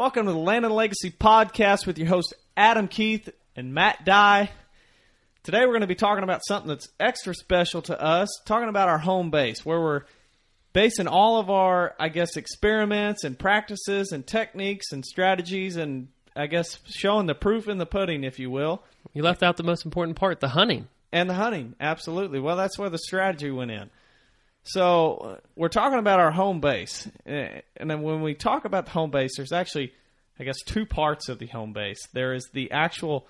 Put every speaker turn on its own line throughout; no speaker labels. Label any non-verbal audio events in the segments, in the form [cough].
Welcome to the Land and Legacy podcast with your host Adam Keith and Matt Dye. Today we're going to be talking about something that's extra special to us, talking about our home base, where we're basing all of our, I guess, experiments and practices and techniques and strategies and I guess showing the proof in the pudding, if you will.
You left out the most important part, the hunting.
And the hunting, absolutely. Well, that's where the strategy went in. So uh, we're talking about our home base, Uh, and then when we talk about the home base, there's actually, I guess, two parts of the home base. There is the actual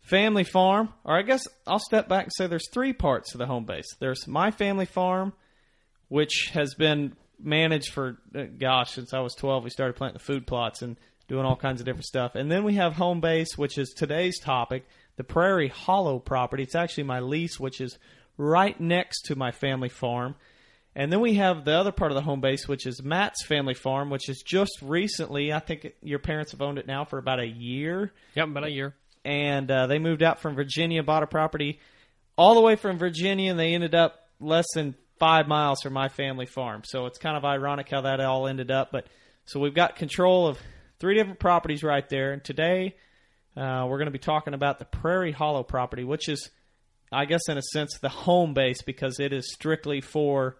family farm, or I guess I'll step back and say there's three parts to the home base. There's my family farm, which has been managed for uh, gosh since I was 12. We started planting the food plots and doing all kinds of different stuff. And then we have home base, which is today's topic, the Prairie Hollow property. It's actually my lease, which is right next to my family farm. And then we have the other part of the home base, which is Matt's family farm, which is just recently. I think your parents have owned it now for about a year,
Yep, about a year.
and uh, they moved out from Virginia, bought a property all the way from Virginia, and they ended up less than five miles from my family farm. So it's kind of ironic how that all ended up. But so we've got control of three different properties right there, and today uh, we're going to be talking about the Prairie Hollow property, which is, I guess, in a sense, the home base because it is strictly for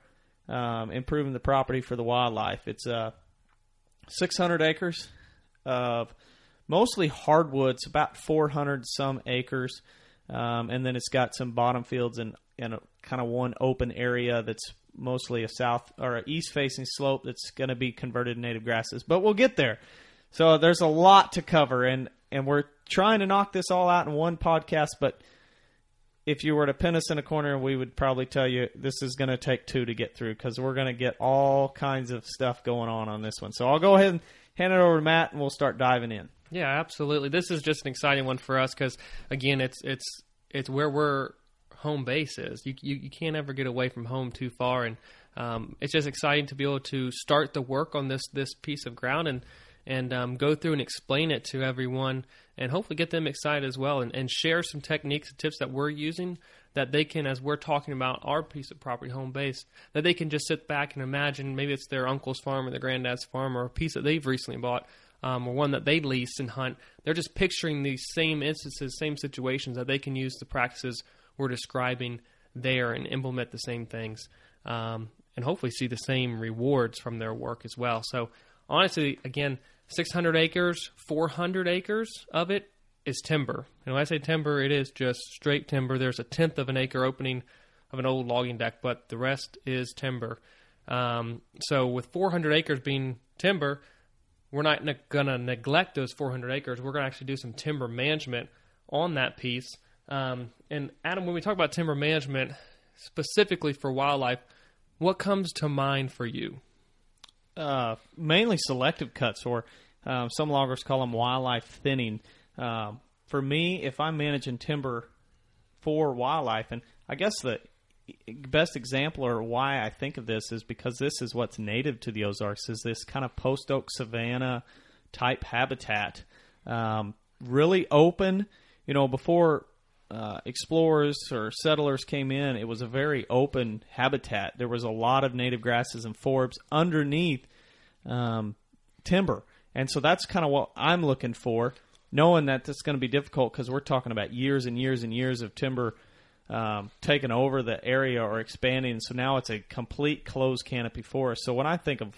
um, improving the property for the wildlife. It's uh, 600 acres of mostly hardwoods, about 400 some acres, um, and then it's got some bottom fields and and kind of one open area that's mostly a south or east facing slope that's going to be converted to native grasses. But we'll get there. So there's a lot to cover, and and we're trying to knock this all out in one podcast, but if you were to pin us in a corner, we would probably tell you this is going to take two to get through because we're going to get all kinds of stuff going on on this one. So I'll go ahead and hand it over to Matt, and we'll start diving in.
Yeah, absolutely. This is just an exciting one for us because again, it's it's it's where we're home base is. You you, you can't ever get away from home too far, and um, it's just exciting to be able to start the work on this this piece of ground and and um, go through and explain it to everyone and hopefully get them excited as well and, and share some techniques and tips that we're using that they can as we're talking about our piece of property home base that they can just sit back and imagine maybe it's their uncle's farm or their granddad's farm or a piece that they've recently bought um, or one that they lease and hunt. They're just picturing these same instances same situations that they can use the practices we're describing there and implement the same things um, and hopefully see the same rewards from their work as well. So honestly again 600 acres, 400 acres of it is timber. And when I say timber, it is just straight timber. There's a tenth of an acre opening of an old logging deck, but the rest is timber. Um, so with 400 acres being timber, we're not ne- going to neglect those 400 acres. We're going to actually do some timber management on that piece. Um, and Adam, when we talk about timber management specifically for wildlife, what comes to mind for you?
Uh, mainly selective cuts, or um, some loggers call them wildlife thinning. Um, for me, if I'm managing timber for wildlife, and I guess the best example or why I think of this is because this is what's native to the Ozarks is this kind of post oak savanna type habitat, um, really open. You know, before uh, explorers or settlers came in, it was a very open habitat. There was a lot of native grasses and forbs underneath um, timber, and so that's kind of what I'm looking for. Knowing that it's going to be difficult because we're talking about years and years and years of timber um, taking over the area or expanding. So now it's a complete closed canopy forest. So when I think of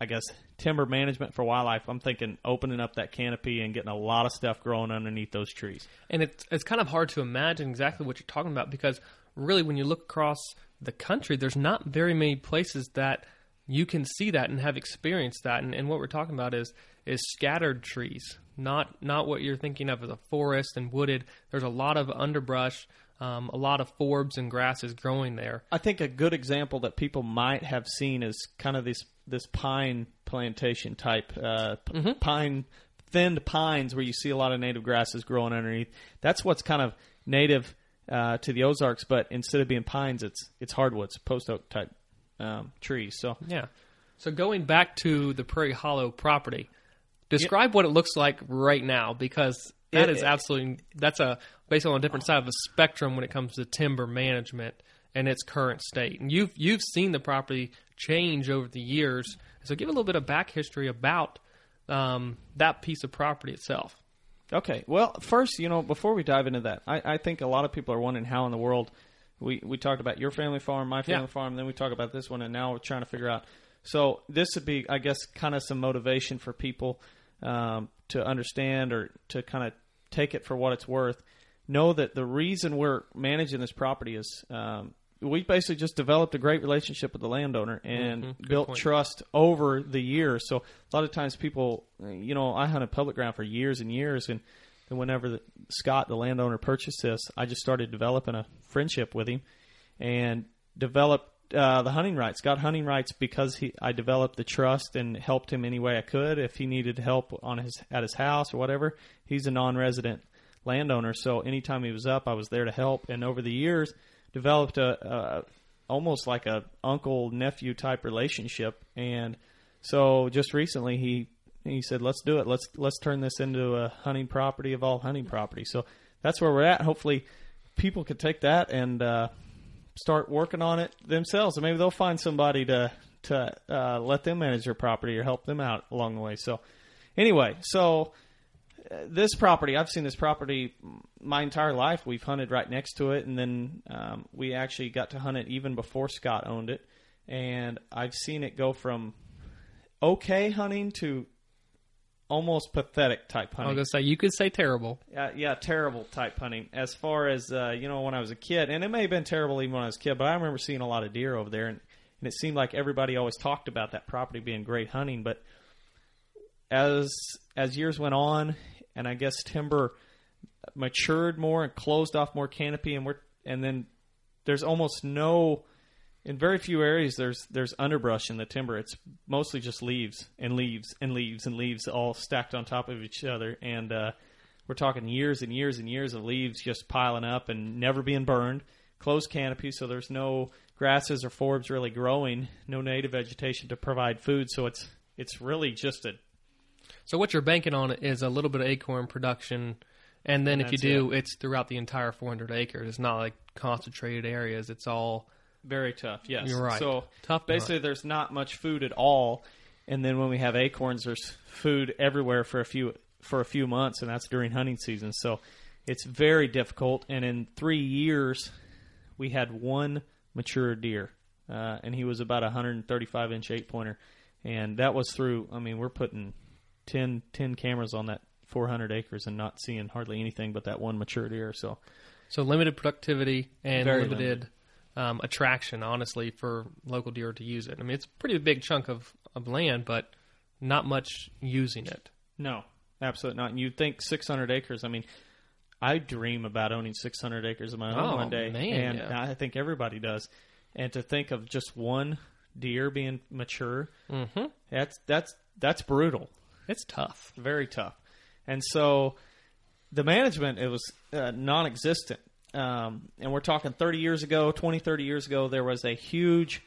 I guess timber management for wildlife, I'm thinking opening up that canopy and getting a lot of stuff growing underneath those trees.
And it's it's kind of hard to imagine exactly what you're talking about because really, when you look across the country, there's not very many places that you can see that and have experienced that. And, and what we're talking about is is scattered trees, not not what you're thinking of as a forest and wooded. There's a lot of underbrush, um, a lot of forbs and grasses growing there.
I think a good example that people might have seen is kind of this this pine plantation type uh, p- pine thinned pines where you see a lot of native grasses growing underneath. That's what's kind of native uh, to the Ozarks, but instead of being pines, it's it's hardwoods, post oak type um, trees. So
Yeah. So going back to the Prairie Hollow property, describe what it looks like right now because that
It-
is absolutely that's a basically on a different side of the spectrum when it comes to timber management and its current state. And you've you've seen the property change over the years. So give a little bit of back history about um, that piece of property itself.
Okay. Well, first, you know, before we dive into that, I, I think a lot of people are wondering how in the world we we talked about your family farm, my family
Yeah.
farm, then we talk about this one, and now we're trying to figure out. So this would be, I guess, kind of some motivation for people um, to understand or to kind of take it for what it's worth. Know that the reason we're managing this property is um, we basically just developed a great relationship with the landowner and
Mhm.
Built
point.
trust over the years. So a lot of times people, you know, I hunted public ground for years and years, and, and whenever the, Scott, the landowner, purchased this, I just started developing a friendship with him, and developed uh, the hunting rights. Got hunting rights because he, I developed the trust and helped him any way I could. If he needed help on his at his house or whatever, he's a non-resident landowner, so anytime he was up, I was there to help. And over the years, developed a, a almost like a uncle nephew type relationship. And so just recently, he he said, "Let's do it. Let's let's turn this into a hunting property of all hunting property." So that's where we're at. Hopefully, people could take that and uh, start working on it themselves, and maybe they'll find somebody to to uh, let them manage their property or help them out along the way. So anyway, so this property, I've seen this property my entire life. We've hunted right next to it, and then um, we actually got to hunt it even before Scott owned it. And I've seen it go from okay hunting to almost pathetic type hunting.
I was gonna say you could say terrible.
Uh, yeah, terrible type hunting. As far as uh, you know, when I was a kid, and it may have been terrible even when I was a kid, but I remember seeing a lot of deer over there, and, and it seemed like everybody always talked about that property being great hunting. But as as years went on, and I guess timber matured more and closed off more canopy, and we're and then there's almost no in very few areas there's there's underbrush in the timber. It's mostly just leaves and leaves and leaves and leaves all stacked on top of each other. And uh, we're talking years and years and years of leaves just piling up and never being burned. Closed canopy, so there's no grasses or forbs really growing. No native vegetation to provide food. So it's it's really just a
So what you're banking on is a little bit of acorn production, and then
And
if you do, it's throughout the entire 400 acres. It's not like concentrated areas. It's all
very tough. Yes,
You're right.
So
Tough to
Basically, there's not much food at all, and then when we have acorns, there's food everywhere for a few for a few months, and that's during hunting season. So it's very difficult. And in three years, we had one mature deer, uh, and he was about a 135 inch eight pointer, and that was through. I mean, we're putting 10, 10 cameras on that 400 acres and not seeing hardly anything but that one mature deer. So
so limited productivity and
Very
limited um, attraction, honestly, for local deer to use it. I mean, it's a pretty big chunk of, of land, but not much using it.
No, absolutely not. And you'd think 600 acres. I mean, I dream about owning 600 acres of my own
Oh,
one day,
man,
and
yeah.
I think everybody does. And to think of just one deer being mature,
Mm-hmm.
that's that's that's brutal,
It's tough.
very tough. And so, the management it was uh, non-existent. Um, and we're talking 30 years ago, 20, 30 years ago, there was a huge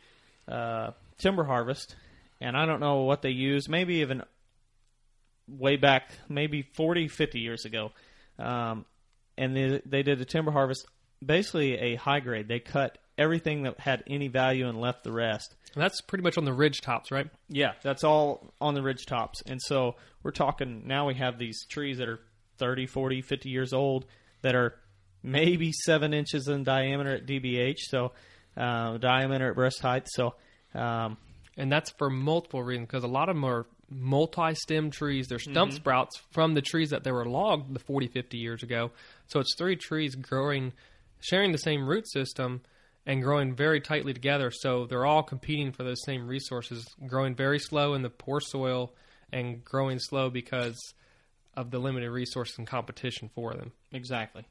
uh, timber harvest, and I don't know what they used. Maybe even way back, maybe 40, 50 years ago. Um, and they, they did a timber harvest, basically a high grade. They cut everything that had any value and left the rest.
And that's pretty much on the ridge tops, right?
Yeah, that's all on the ridge tops. And so we're talking now we have these trees that are 30, 40, 50 years old that are maybe seven inches in diameter at DBH, so uh, diameter at breast height. So um,
and that's for multiple reasons because a lot of them are multi-stem trees. They're stump sprouts from the trees that they were logged the 40, 50 years ago. So it's three trees growing, sharing the same root system and growing very tightly together. So they're all competing for those same resources, growing very slow in the poor soil and growing slow because of the limited resources and competition for them.
Exactly.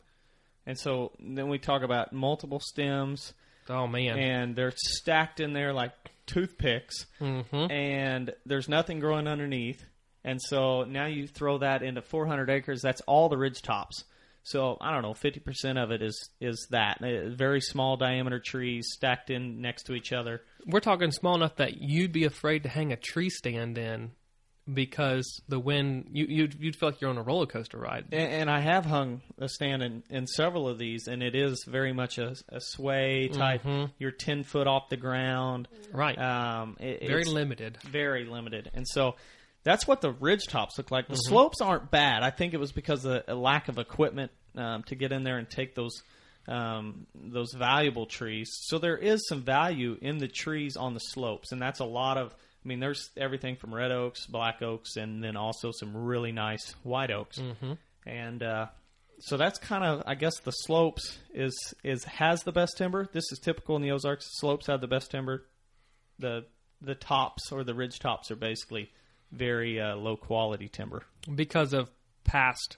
And so then we talk about multiple stems,
Oh man.
and they're stacked in there like toothpicks,
Mhm.
and there's nothing growing underneath. And so now you throw that into 400 acres. That's all the ridge tops. So I don't know, 50% of it is is that Uh, very small diameter trees stacked in next to each other.
We're talking small enough that you'd be afraid to hang a tree stand in because the wind you you'd, you'd feel like you're on a roller coaster ride.
And, and I have hung a stand in, in several of these, and it is very much a, a sway type. You're 10 foot off the ground.
Right.
Um, it-
very limited.
very limited. And so that's what the ridge tops look like. The slopes aren't bad. I think it was because of a lack of equipment um, to get in there and take those um, those valuable trees. So there is some value in the trees on the slopes, and that's a lot of. I mean, there's everything from red oaks, black oaks, and then also some really nice white oaks. Mm-hmm. And uh, so that's kind of, I guess, the slopes is is has the best timber. This is typical in the Ozarks. Slopes have the best timber the the tops or the ridge tops are basically very uh, low quality timber.
because of past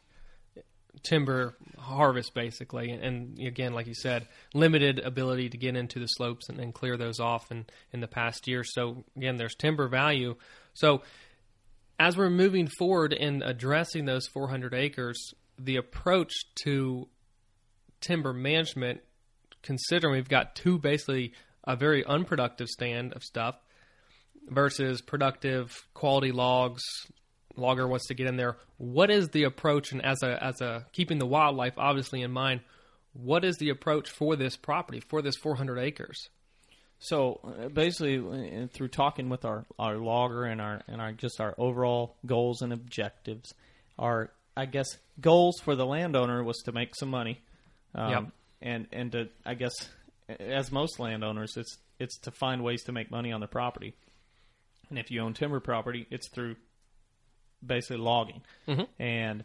timber harvest basically. And, and again like you said limited ability to get into the slopes and, and clear those off in, in the past year. So again there's timber value. So as we're moving forward in addressing those 400 acres the approach to timber management considering we've got two basically a very unproductive stand of stuff versus productive quality logs logger wants to get in there. What is the approach and as a as a keeping the wildlife obviously in mind what is the approach for this property for this 400 acres?
So uh, basically, uh, through talking with our, our logger and our and our just our overall goals and objectives, our I guess goals for the landowner was to make some money, um,
Yep.
and and to I guess as most landowners, it's it's to find ways to make money on the property, and if you own timber property, it's through basically logging, and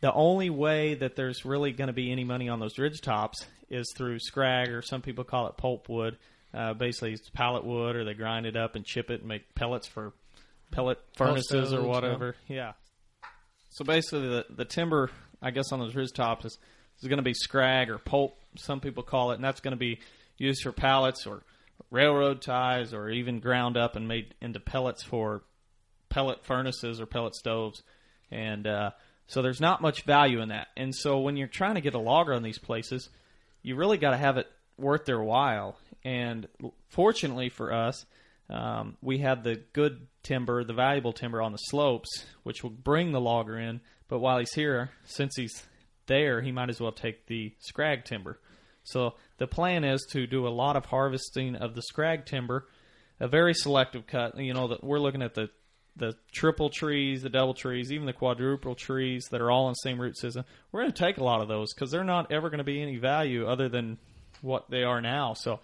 the only way that there's really going to be any money on those ridge tops is through scrag, or some people call it pulp wood. Uh, basically, it's pallet wood, or they grind it up and chip it and make pellets for pellet furnaces or whatever. Yeah. So basically, the the timber, I guess, on those ridge tops is is going to be scrag or pulp. Some people call it, and that's going to be used for pallets or railroad ties, or even ground up and made into pellets for pellet furnaces or pellet stoves, and uh, so there's not much value in that. And so when you're trying to get a logger on these places, you really got to have it worth their while. And fortunately for us, um, we had the good timber, the valuable timber on the slopes, which will bring the logger in. But while he's here, since he's there, he might as well take the scrag timber. So the plan is to do a lot of harvesting of the scrag timber, a very selective cut. You know that we're looking at the the triple trees, the double trees, even the quadruple trees that are all in the same root system. We're going to take a lot of those because they're not ever going to be any value other than what they are now. So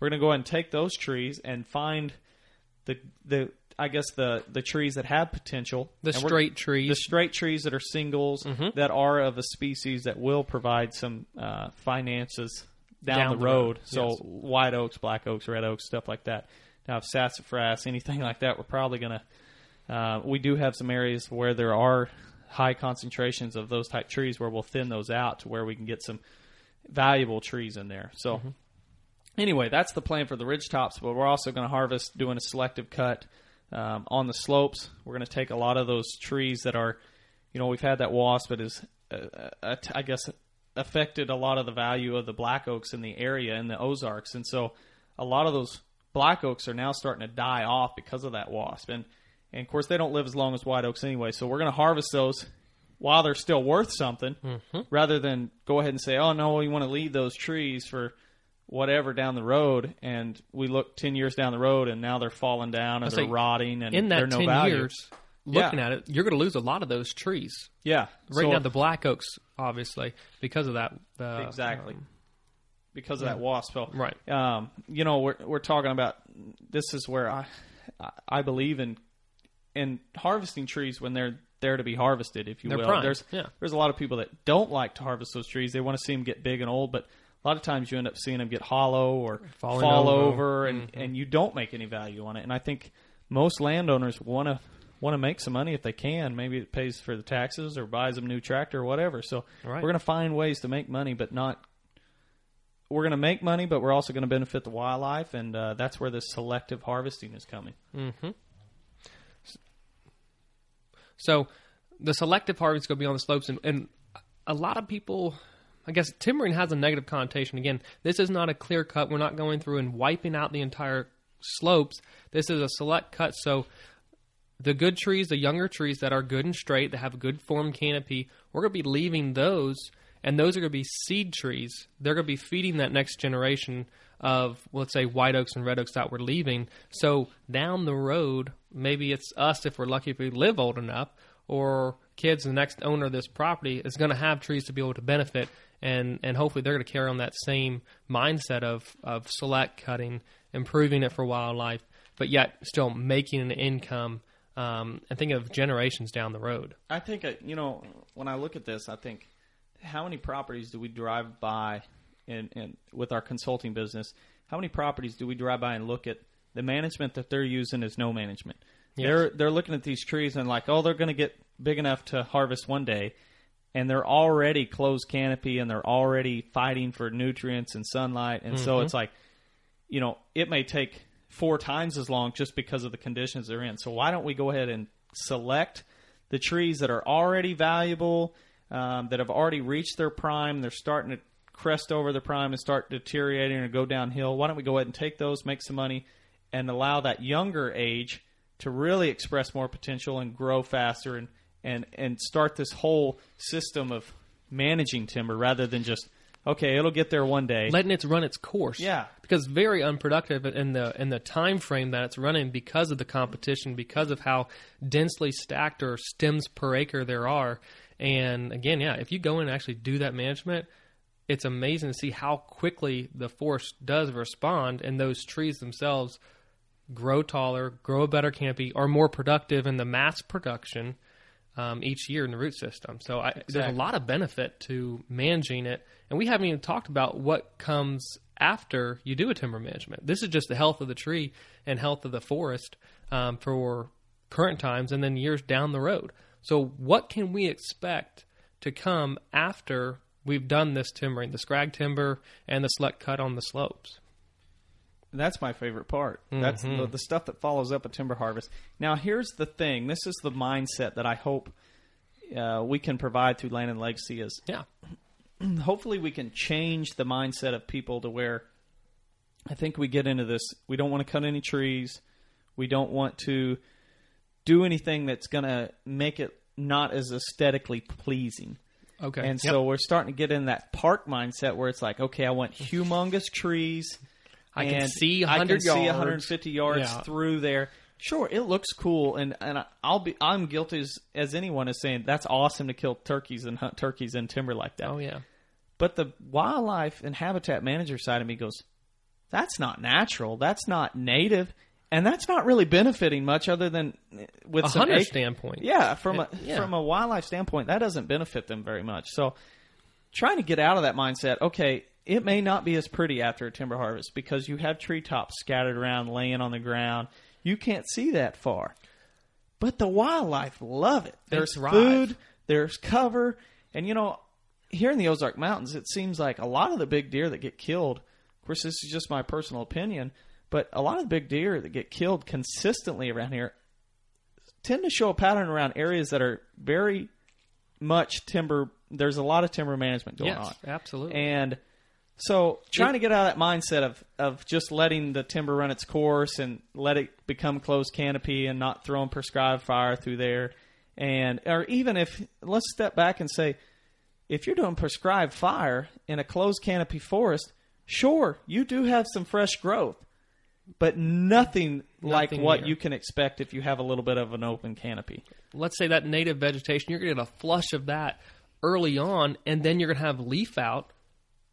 we're going to go ahead and take those trees and find the the I guess the the trees that have potential,
the straight trees
the straight trees that are singles that are of a species that will provide some uh, finances down,
Down
the
the
road.
road,
So
yes.
white oaks, black oaks, red oaks, stuff like that. Now, if sassafras, anything like that, we're probably going to. Uh, we do have some areas where there are high concentrations of those type trees where we'll thin those out to where we can get some valuable trees in there. So anyway, that's the plan for the ridge tops, but we're also going to harvest doing a selective cut um, on the slopes. We're going to take a lot of those trees that are, you know, we've had that wasp that is, uh, uh, I guess, affected a lot of the value of the black oaks in the area in the Ozarks, and so a lot of those black oaks are now starting to die off because of that wasp, and and of course they don't live as long as white oaks anyway. So we're going to harvest those while they're still worth something, rather than go ahead and say, oh no, we want to leave those trees for whatever down the road, and we look ten years down the road, and now they're falling down and they're rotting, and
in
they're
that
no
10
value.
years
Yeah.
looking at it you're going to lose a lot of those trees
Yeah,
right
So-
now the black oaks obviously because of that uh,
exactly
um,
because of that wasp.
Right
um, you know, we're we're talking about this is where I- I believe in in harvesting trees when they're there to be harvested, if you
They're
will.
prime,
There's
yeah.
there's a lot of people that don't like to harvest those trees. They want to see them get big and old, but a lot of times you end up seeing them get hollow or
Falling
fall
over.
over, and and you don't make any value on it. And I think most landowners want to want to make some money if they can. Maybe it pays for the taxes or buys them a new tractor or whatever. So
Right.
we're going to find ways to make money, but not. We're going to make money, but we're also going to benefit the wildlife, and uh, that's where this selective harvesting is coming.
So the selective harvest is going to be on the slopes, and, and a lot of people, I guess, timbering has a negative connotation. Again, this is not a clear cut. We're not going through and wiping out the entire slopes. This is a select cut. So the good trees, the younger trees that are good and straight, that have a good formed canopy, we're going to be leaving those, and those are going to be seed trees. They're going to be feeding that next generation of, let's say, white oaks and red oaks that we're leaving. So down the road, maybe it's us if we're lucky if we live old enough, or kids, the next owner of this property is going to have trees to be able to benefit, and and hopefully they're going to carry on that same mindset of of select cutting, improving it for wildlife, but yet still making an income. Um, and think of generations down the road.
I think uh, you know when I look at this, I think how many properties do we drive by, in, in with our consulting business? How many properties do we drive by and look at the management that they're using is no management? They're they're looking at these trees and like, oh, they're going to get big enough to harvest one day, and they're already closed canopy and they're already fighting for nutrients and sunlight, and so it's like, you know, it may take four times as long just because of the conditions they're in. So why don't we go ahead and select the trees that are already valuable, um, that have already reached their prime, they're starting to crest over the prime and start deteriorating or go downhill. Why don't we go ahead and take those, make some money, and allow that younger age to really express more potential and grow faster and and and start this whole system of managing timber rather than just okay, it'll get there one day.
letting it run its course.
Yeah.
because very unproductive in the in the time frame that it's running because of the competition, because of how densely stacked or stems per acre there are. And again, yeah, if you go in and actually do that management, it's amazing to see how quickly the forest does respond, and those trees themselves grow taller, grow a better canopy, are more productive in the mass production um, each year in the root system. So I, there's a lot of benefit to managing it, and we haven't even talked about what comes after you do a timber management. This is just the health of the tree and health of the forest um, for current times, and then years down the road. So what can we expect to come after we've done this timbering, the scrag timber and the select cut on the slopes?
That's my favorite part. That's
Mm-hmm.
the, the stuff that follows up a timber harvest. Now, here's the thing. This is the mindset that I hope uh, we can provide through Land and Legacy. Is
Yeah, [clears throat]
hopefully we can change the mindset of people to where I think we get into this. We don't want to cut any trees. We don't want to do anything that's going to make it not as aesthetically pleasing.
Okay.
And
Yep.
so we're starting to get in that park mindset where it's like, okay, I want humongous trees.
I can see
I can
100
see 150 yards
Yeah.
through there. Sure, it looks cool, and and I'll be I'm guilty as, as anyone is saying that's awesome to kill turkeys and hunt turkeys in timber like that.
oh yeah,
But the wildlife and habitat manager side of me goes, that's not natural. That's not native, and that's not really benefiting much other than uh, with
a hunter
ac-
standpoint.
yeah, from a
Yeah.
from a wildlife standpoint, that doesn't benefit them very much. So, trying to get out of that mindset. Okay, it may not be as pretty after a timber harvest because you have treetops scattered around, laying on the ground. You can't see that far, but the wildlife love it. There's food, there's cover, and you know, here in the Ozark Mountains, it seems like a lot of the big deer that get killed. Of course, this is just my personal opinion, but a lot of the big deer that get killed consistently around here tend to show a pattern around areas that are very much timber. There's a lot of timber management going
yes,
on,
absolutely.
and so trying to get out of that mindset of of just letting the timber run its course and let it become closed canopy and not throwing prescribed fire through there, and or even if let's step back and say if you're doing prescribed fire in a closed canopy forest, sure you do have some fresh growth. But nothing, like
Nothing
what
near.
you can expect if you have a little bit of an open canopy.
let's say that native vegetation, you're going to get a flush of that early on, and then you're going to have leaf out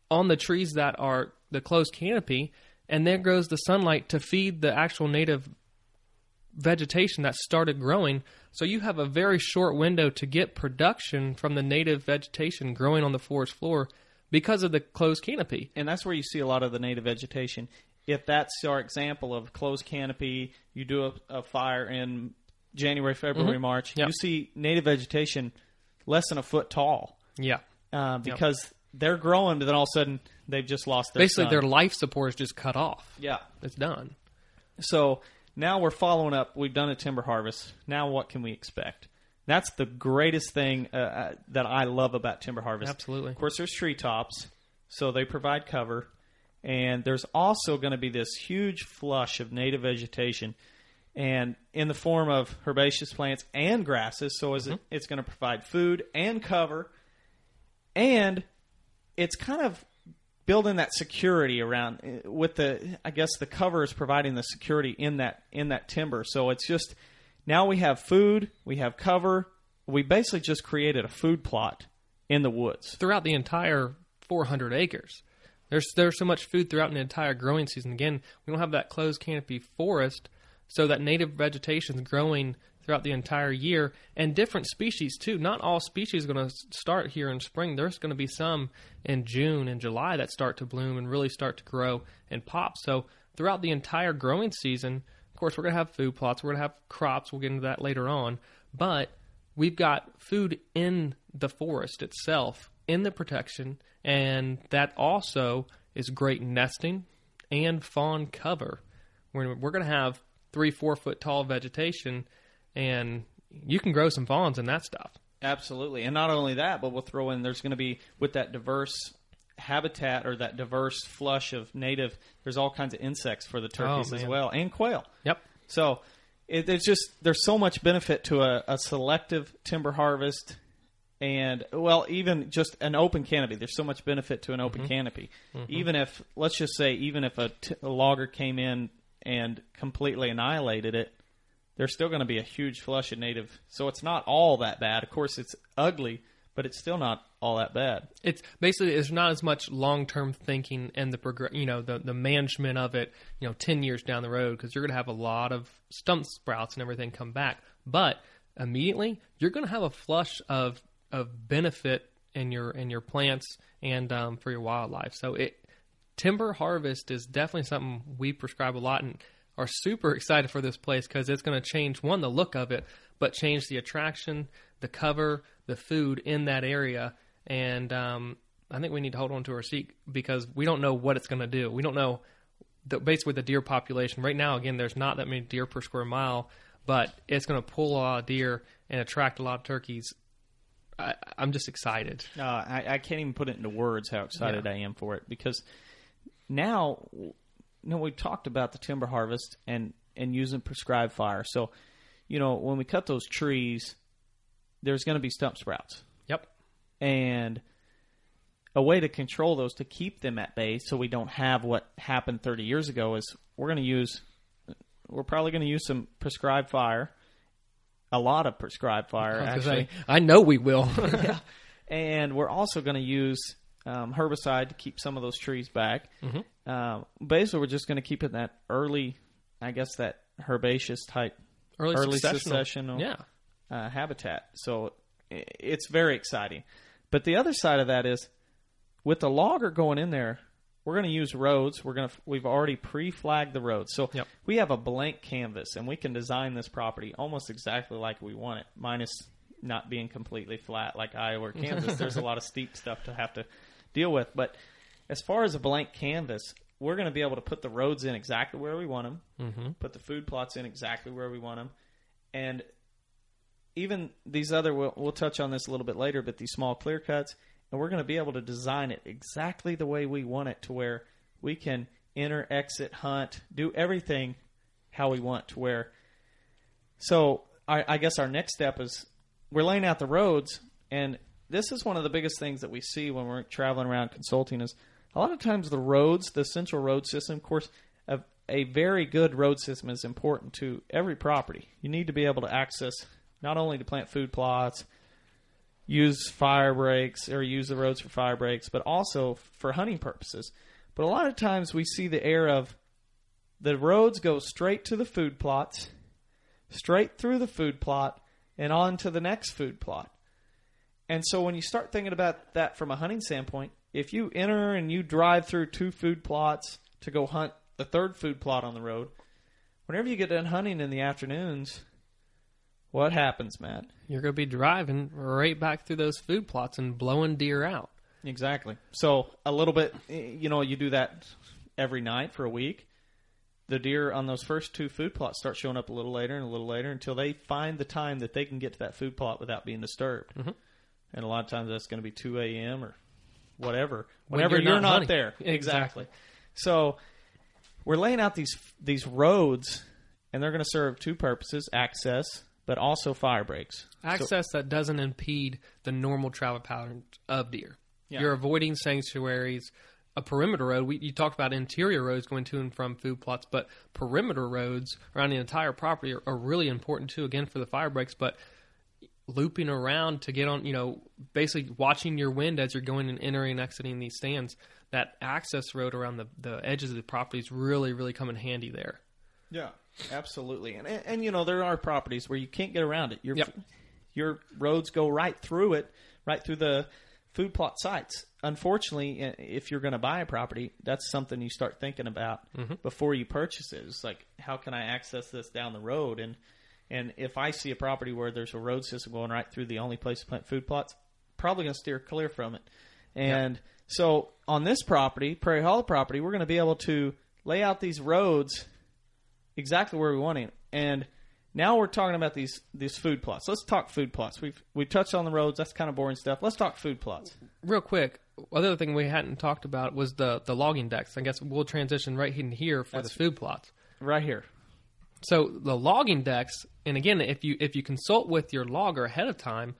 on the trees that are the closed canopy, and there goes the sunlight to feed the actual native vegetation that started growing. So you have a very short window to get production from the native vegetation growing on the forest floor because of the closed canopy.
and that's where you see a lot of the native vegetation. If that's our example of closed canopy, you do a, a fire in January, February, March.
Mm-hmm. Yep.
You see native vegetation less than a foot tall
Yeah.
uh, because they're growing, but then all of a sudden they've just lost their
Basically,
sun.
their life support is just cut off.
yeah.
It's done.
So now we're following up. We've done a timber harvest. Now what can we expect? That's the greatest thing uh, uh, that I love about timber harvest.
Absolutely.
Of course, there's treetops, so they provide cover, and there's also going to be this huge flush of native vegetation, and in the form of herbaceous plants and grasses. So is it, it's going to provide food and cover, and it's kind of building that security around uh, with the I guess the cover is providing the security in that in that timber. So it's just now we have food, we have cover. We basically just created a food plot in the woods.
throughout the entire 400 acres. There's there's so much food throughout an entire growing season. Again, we don't have that closed canopy forest, so that native vegetation is growing throughout the entire year, and different species too. Not all species are going to start here in spring. There's going to be some in June and July that start to bloom and really start to grow and pop. So throughout the entire growing season, of course, we're going to have food plots. We're going to have crops. We'll get into that later on, but we've got food in the forest itself in the protection and that also is great nesting and fawn cover we're, we're going to have three four foot tall vegetation and you can grow some fawns in that stuff
Absolutely. And not only that, but we'll throw in there's going to be with that diverse habitat or that diverse flush of native there's all kinds of insects for the oh, turkeys as well and quail.
yep
So it, it's just there's so much benefit to a, a selective timber harvest, and well, even just an open canopy. There's so much benefit to an open mm-hmm. canopy. Mm-hmm. Even if let's just say, even if a, t- a logger came in and completely annihilated it, there's still going to be a huge flush of native. So it's not all that bad. Of course, it's ugly, but it's still not all that bad.
it's basically there's not as much long term thinking and the progr- you know the the management of it you know 10 years down the road because you're going to have a lot of stump sprouts and everything come back but immediately you're going to have a flush of of benefit in your in your plants and um, for your wildlife. So it timber harvest is definitely something we prescribe a lot and are super excited for this place because it's going to change one the look of it but change the attraction the cover the food in that area. And um, i think we need to hold on to our seat because we don't know what it's going to do. We don't know the, basically the deer population. Right now again there's not that many deer per square mile but it's going to pull a lot of deer and attract a lot of turkeys I, i'm just excited
Uh, I, I can't even put it into words how excited
Yeah.
I am for it because now, you know, we talked about the timber harvest and and using prescribed fire. So, you know, when we cut those trees, there's going to be stump sprouts,
yep
and a way to control those to keep them at bay so we don't have what happened 30 years ago is we're going to use we're probably going to use some prescribed fire a lot of prescribed fire
I
actually
say, I know we will [laughs]
yeah. [laughs] And we're also going to use um, herbicide to keep some of those trees back.
Mm-hmm.
Um, basically, we're just going to keep it in that early, I guess, that herbaceous type
early,
Early
successional.
successional.
yeah
uh, habitat. So it's very exciting. But the other side of that is with the logger going in there, we're going to use roads. We're going to we've already pre-flagged the roads, so
Yep.
we have a blank canvas, and we can design this property almost exactly like we want it, minus not being completely flat like Iowa or [laughs] Kansas. There's a lot of steep stuff to have to deal with. But as far as a blank canvas, we're going to be able to put the roads in exactly where we want them,
mm-hmm.
put the food plots in exactly where we want them, and even these other we'll, we'll touch on this a little bit later, but these small clear cuts, and we're going to be able to design it exactly the way we want it to where we can enter, exit, hunt, do everything how we want to where. So I, I guess our next step is we're laying out the roads, and this is one of the biggest things that we see when we're traveling around consulting is a lot of times the roads, the central road system, of course, a, a very good road system is important to every property. You need to be able to access not only to plant food plots, use fire breaks or use the roads for fire breaks, but also for hunting purposes. But a lot of times we see the air of the roads go straight to the food plots, straight through the food plot and on to the next food plot. And so when you start thinking about that from a hunting standpoint, if you enter and you drive through two food plots to go hunt the third food plot on the road, whenever you get done hunting in the afternoons, what happens, Matt?
You're going to be driving right back through those food plots and blowing deer out.
Exactly. So a little bit, you know, you do that every night for a week. The deer on those first two food plots start showing up a little later and a little later until they find the time that they can get to that food plot without being disturbed.
Mhm.
And a lot of times that's going to be 2 a.m. or whatever.
When
Whenever
you're
you're,
not
not, there.
Exactly.
So we're laying out these these roads, and they're going to serve two purposes: access, but also fire breaks. So-
Access that doesn't impede the normal travel pattern of deer.
Yeah.
You're avoiding sanctuaries. A perimeter road, we, you talked about interior roads going to and from food plots, but perimeter roads around the entire property are, are really important too, again, for the fire breaks. But looping around to get on, you know, basically watching your wind as you're going and entering and exiting these stands, that access road around the, the edges of the property is really, really come in handy there.
Yeah, absolutely. And, and and you know there are properties where you can't get around it. Your
Yep.
your roads go right through it, right through the food plot sites. Unfortunately, if you're going to buy a property, that's something you start thinking about mm-hmm. before you purchase it. It's like how can I access this down the road and and if I see a property where there's a road system going right through the only place to plant food plots, probably going to steer clear from it. And so on this property, Prairie Hollow property, we're going to be able to lay out these roads exactly where we want it. And now we're talking about these these food plots. Let's talk food plots. We've we touched on the roads. That's kind of boring stuff. Let's talk food plots.
real quick, other thing we hadn't talked about was the the logging decks. I guess we'll transition right in here for
That's-
the food plots.
Right here.
So the logging decks, and again, if you if you consult with your logger ahead of time,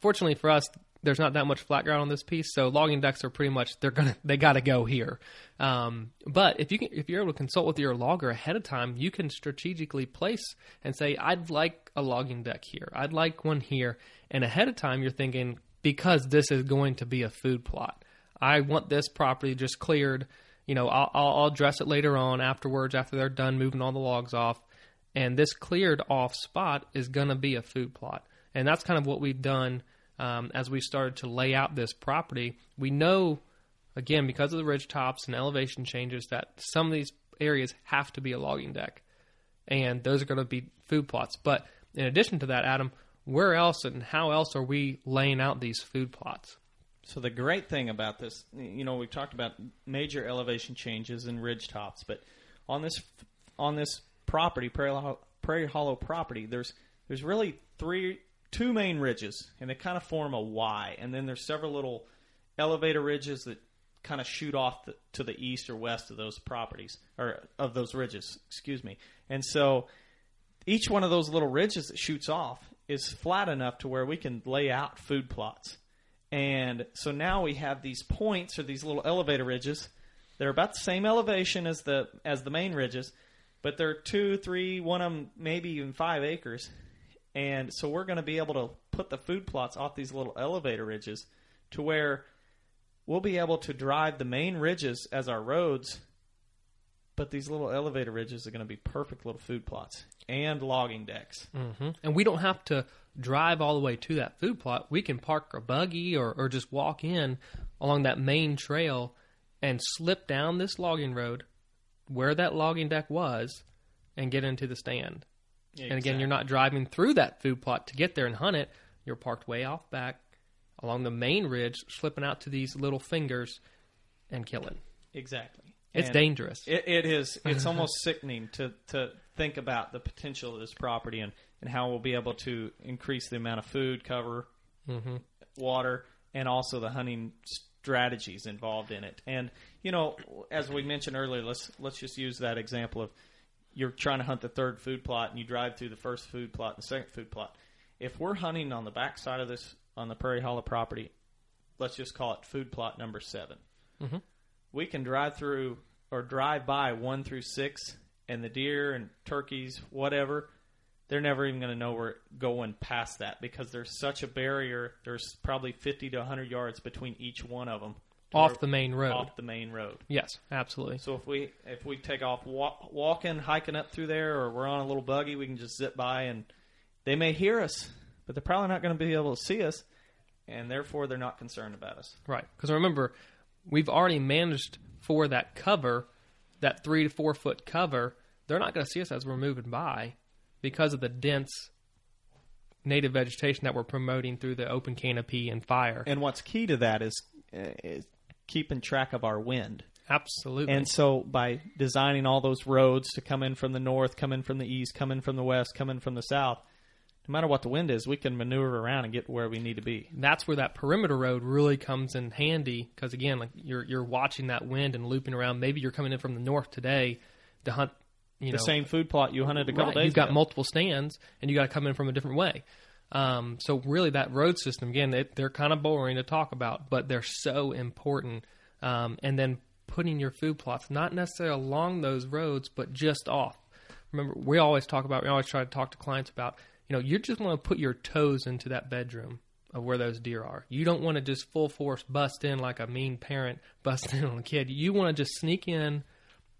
fortunately for us, there's not that much flat ground on this piece, so logging decks are pretty much they're gonna they got to go here. Um, but if you can, if you're able to consult with your logger ahead of time, you can strategically place and say, I'd like a logging deck here, I'd like one here, and ahead of time you're thinking because this is going to be a food plot, I want this property just cleared. You know, I'll, I'll, I'll address it later on afterwards after they're done moving all the logs off. And this cleared off spot is to be a food plot. And that's kind of what we've done um, as we started to lay out this property. We know, again, because of the ridge tops and elevation changes, that some of these areas have to be a logging deck. And those are going to be food plots. But in addition to that, Adam, where else and how else are we laying out these food plots?
So the great thing about this, you know, we've talked about major elevation changes and ridge tops, but on this on this property, Prairie Hollow, Prairie Hollow property, there's there's really three two main ridges, and they kind of form a Y, and then there's several little elevator ridges that kind of shoot off the, to the east or west of those properties or of those ridges, excuse me. And so each one of those little ridges that shoots off is flat enough to where we can lay out food plots. And so now we have these points or these little elevator ridges that are about the same elevation as the as the main ridges, but they're two, three, one of them maybe even five acres. And so we're going to be able to put the food plots off these little elevator ridges to where we'll be able to drive the main ridges as our roads, but these little elevator ridges are going to be perfect little food plots and logging decks.
hmm And we don't have to drive all the way to that food plot. We can park a buggy or, or just walk in along that main trail and slip down this logging road where that logging deck was and get into the stand. And again, you're not driving through that food plot to get there and hunt it. You're parked way off back along the main ridge, slipping out to these little fingers and killing.
exactly.
It's
And-
dangerous.
It, it is. It's [laughs] almost sickening to, to think about the potential of this property and, and how we'll be able to increase the amount of food cover,
hmm
water, and also the hunting strategies involved in it. And you know, as we mentioned earlier, let's let's just use that example of you're trying to hunt the third food plot and you drive through the first food plot and the second food plot. If we're hunting on the back side of this on the Prairie Hollow property, let's just call it food plot number 7
Mhm.
We can drive through or drive by one through six, and the deer and turkeys, whatever, they're never even going to know we're going past that because there's such a barrier. There's probably 50 to 100 yards between each one of them
off
where-
the main road.
off the main road.
Yes, absolutely.
So if we if we take off wa- walking, hiking up through there, or we're on a little buggy, we can just zip by, and they may hear us, but they're probably not going to be able to see us, and therefore they're not concerned about us.
Right. Because remember, we've already managed for that cover, that three to four foot cover. They're not going to see us as we're moving by because of the dense native vegetation that we're promoting through the open canopy and fire.
And what's key to that is, uh, is keeping track of our wind.
Absolutely.
And so by designing all those roads to come in from the north, come in from the east, come in from the west, come in from the south, no matter what the wind is, we can maneuver around and get where we need to be.
that's where that perimeter road really comes in handy because again, like you're you're watching that wind and looping around. Maybe you're coming in from the north today to hunt. You
The
know,
same food plot you hunted a couple
Right,
days
You've got
ago.
multiple stands, and you got to come in from a different way. Um, so really, that road system again, they, they're kind of boring to talk about, but they're so important. Um, and then putting your food plots not necessarily along those roads, but just off. Remember, we always talk about. We always try to talk to clients about. You know, you just want to put your toes into that bedroom of where those deer are. You don't want to just full force bust in like a mean parent [laughs] busting in on a kid. You want to just sneak in,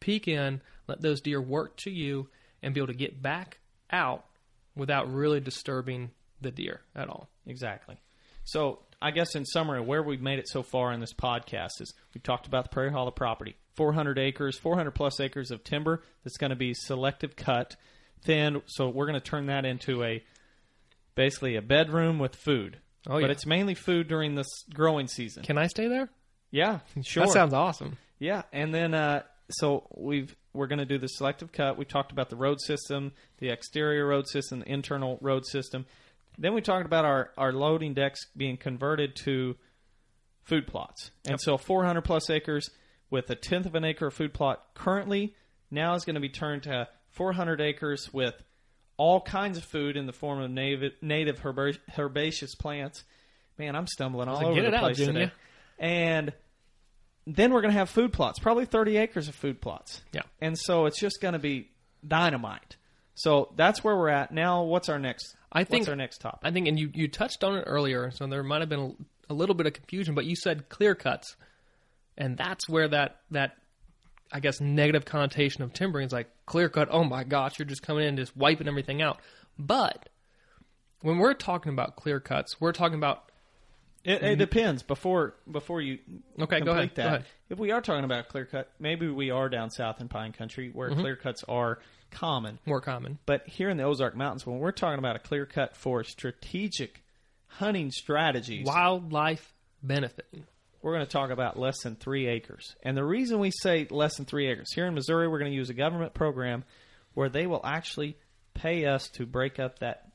peek in, let those deer work to you, and be able to get back out without really disturbing the deer at all.
Exactly. So, I guess in summary, where we've made it so far in this podcast is we've talked about the Prairie Hollow property 400 acres, 400 plus acres of timber that's going to be selective cut, thin. So, we're going to turn that into a basically a bedroom with food.
Oh,
But
yeah.
it's mainly food during this growing season.
Can I stay there?
yeah, [laughs] sure.
That sounds awesome.
Yeah, and then uh, so we've we're going to do the selective cut. We talked about the road system, the exterior road system, the internal road system. Then we talked about our our loading decks being converted to food plots, and so 400 plus acres with a tenth of an acre of food plot currently now is going to be turned to 400 acres with all kinds of food in the form of native native herba- herbaceous plants. Man, I'm stumbling all
like,
over
"Get
the
it out,
place
Junior."
today. And then we're going to have food plots, probably 30 acres of food plots.
Yeah.
And so it's just going to be dynamite. So that's where we're at. Now, what's our next?
I think-
what's our next topic?
I think, and you, you touched on it earlier, so there might have been a, a little bit of confusion, but you said clear cuts, and that's where that that I guess negative connotation of timbering is like clear cut. Oh my gosh, you're just coming in and just wiping everything out. But when we're talking about clear cuts, we're talking about
It, it depends. Before before you
Okay, go ahead,
that,
go ahead.
if we are talking about clear cut, maybe we are down south in Pine Country where
Mm-hmm.
clear cuts are common.
more common.
But here in the Ozark Mountains, when we're talking about a clear cut for strategic hunting strategies,
Wildlife benefiting.
we're going to talk about less than three acres. And the reason we say less than three acres, here in Missouri, we're going to use a government program where they will actually pay us to break up that,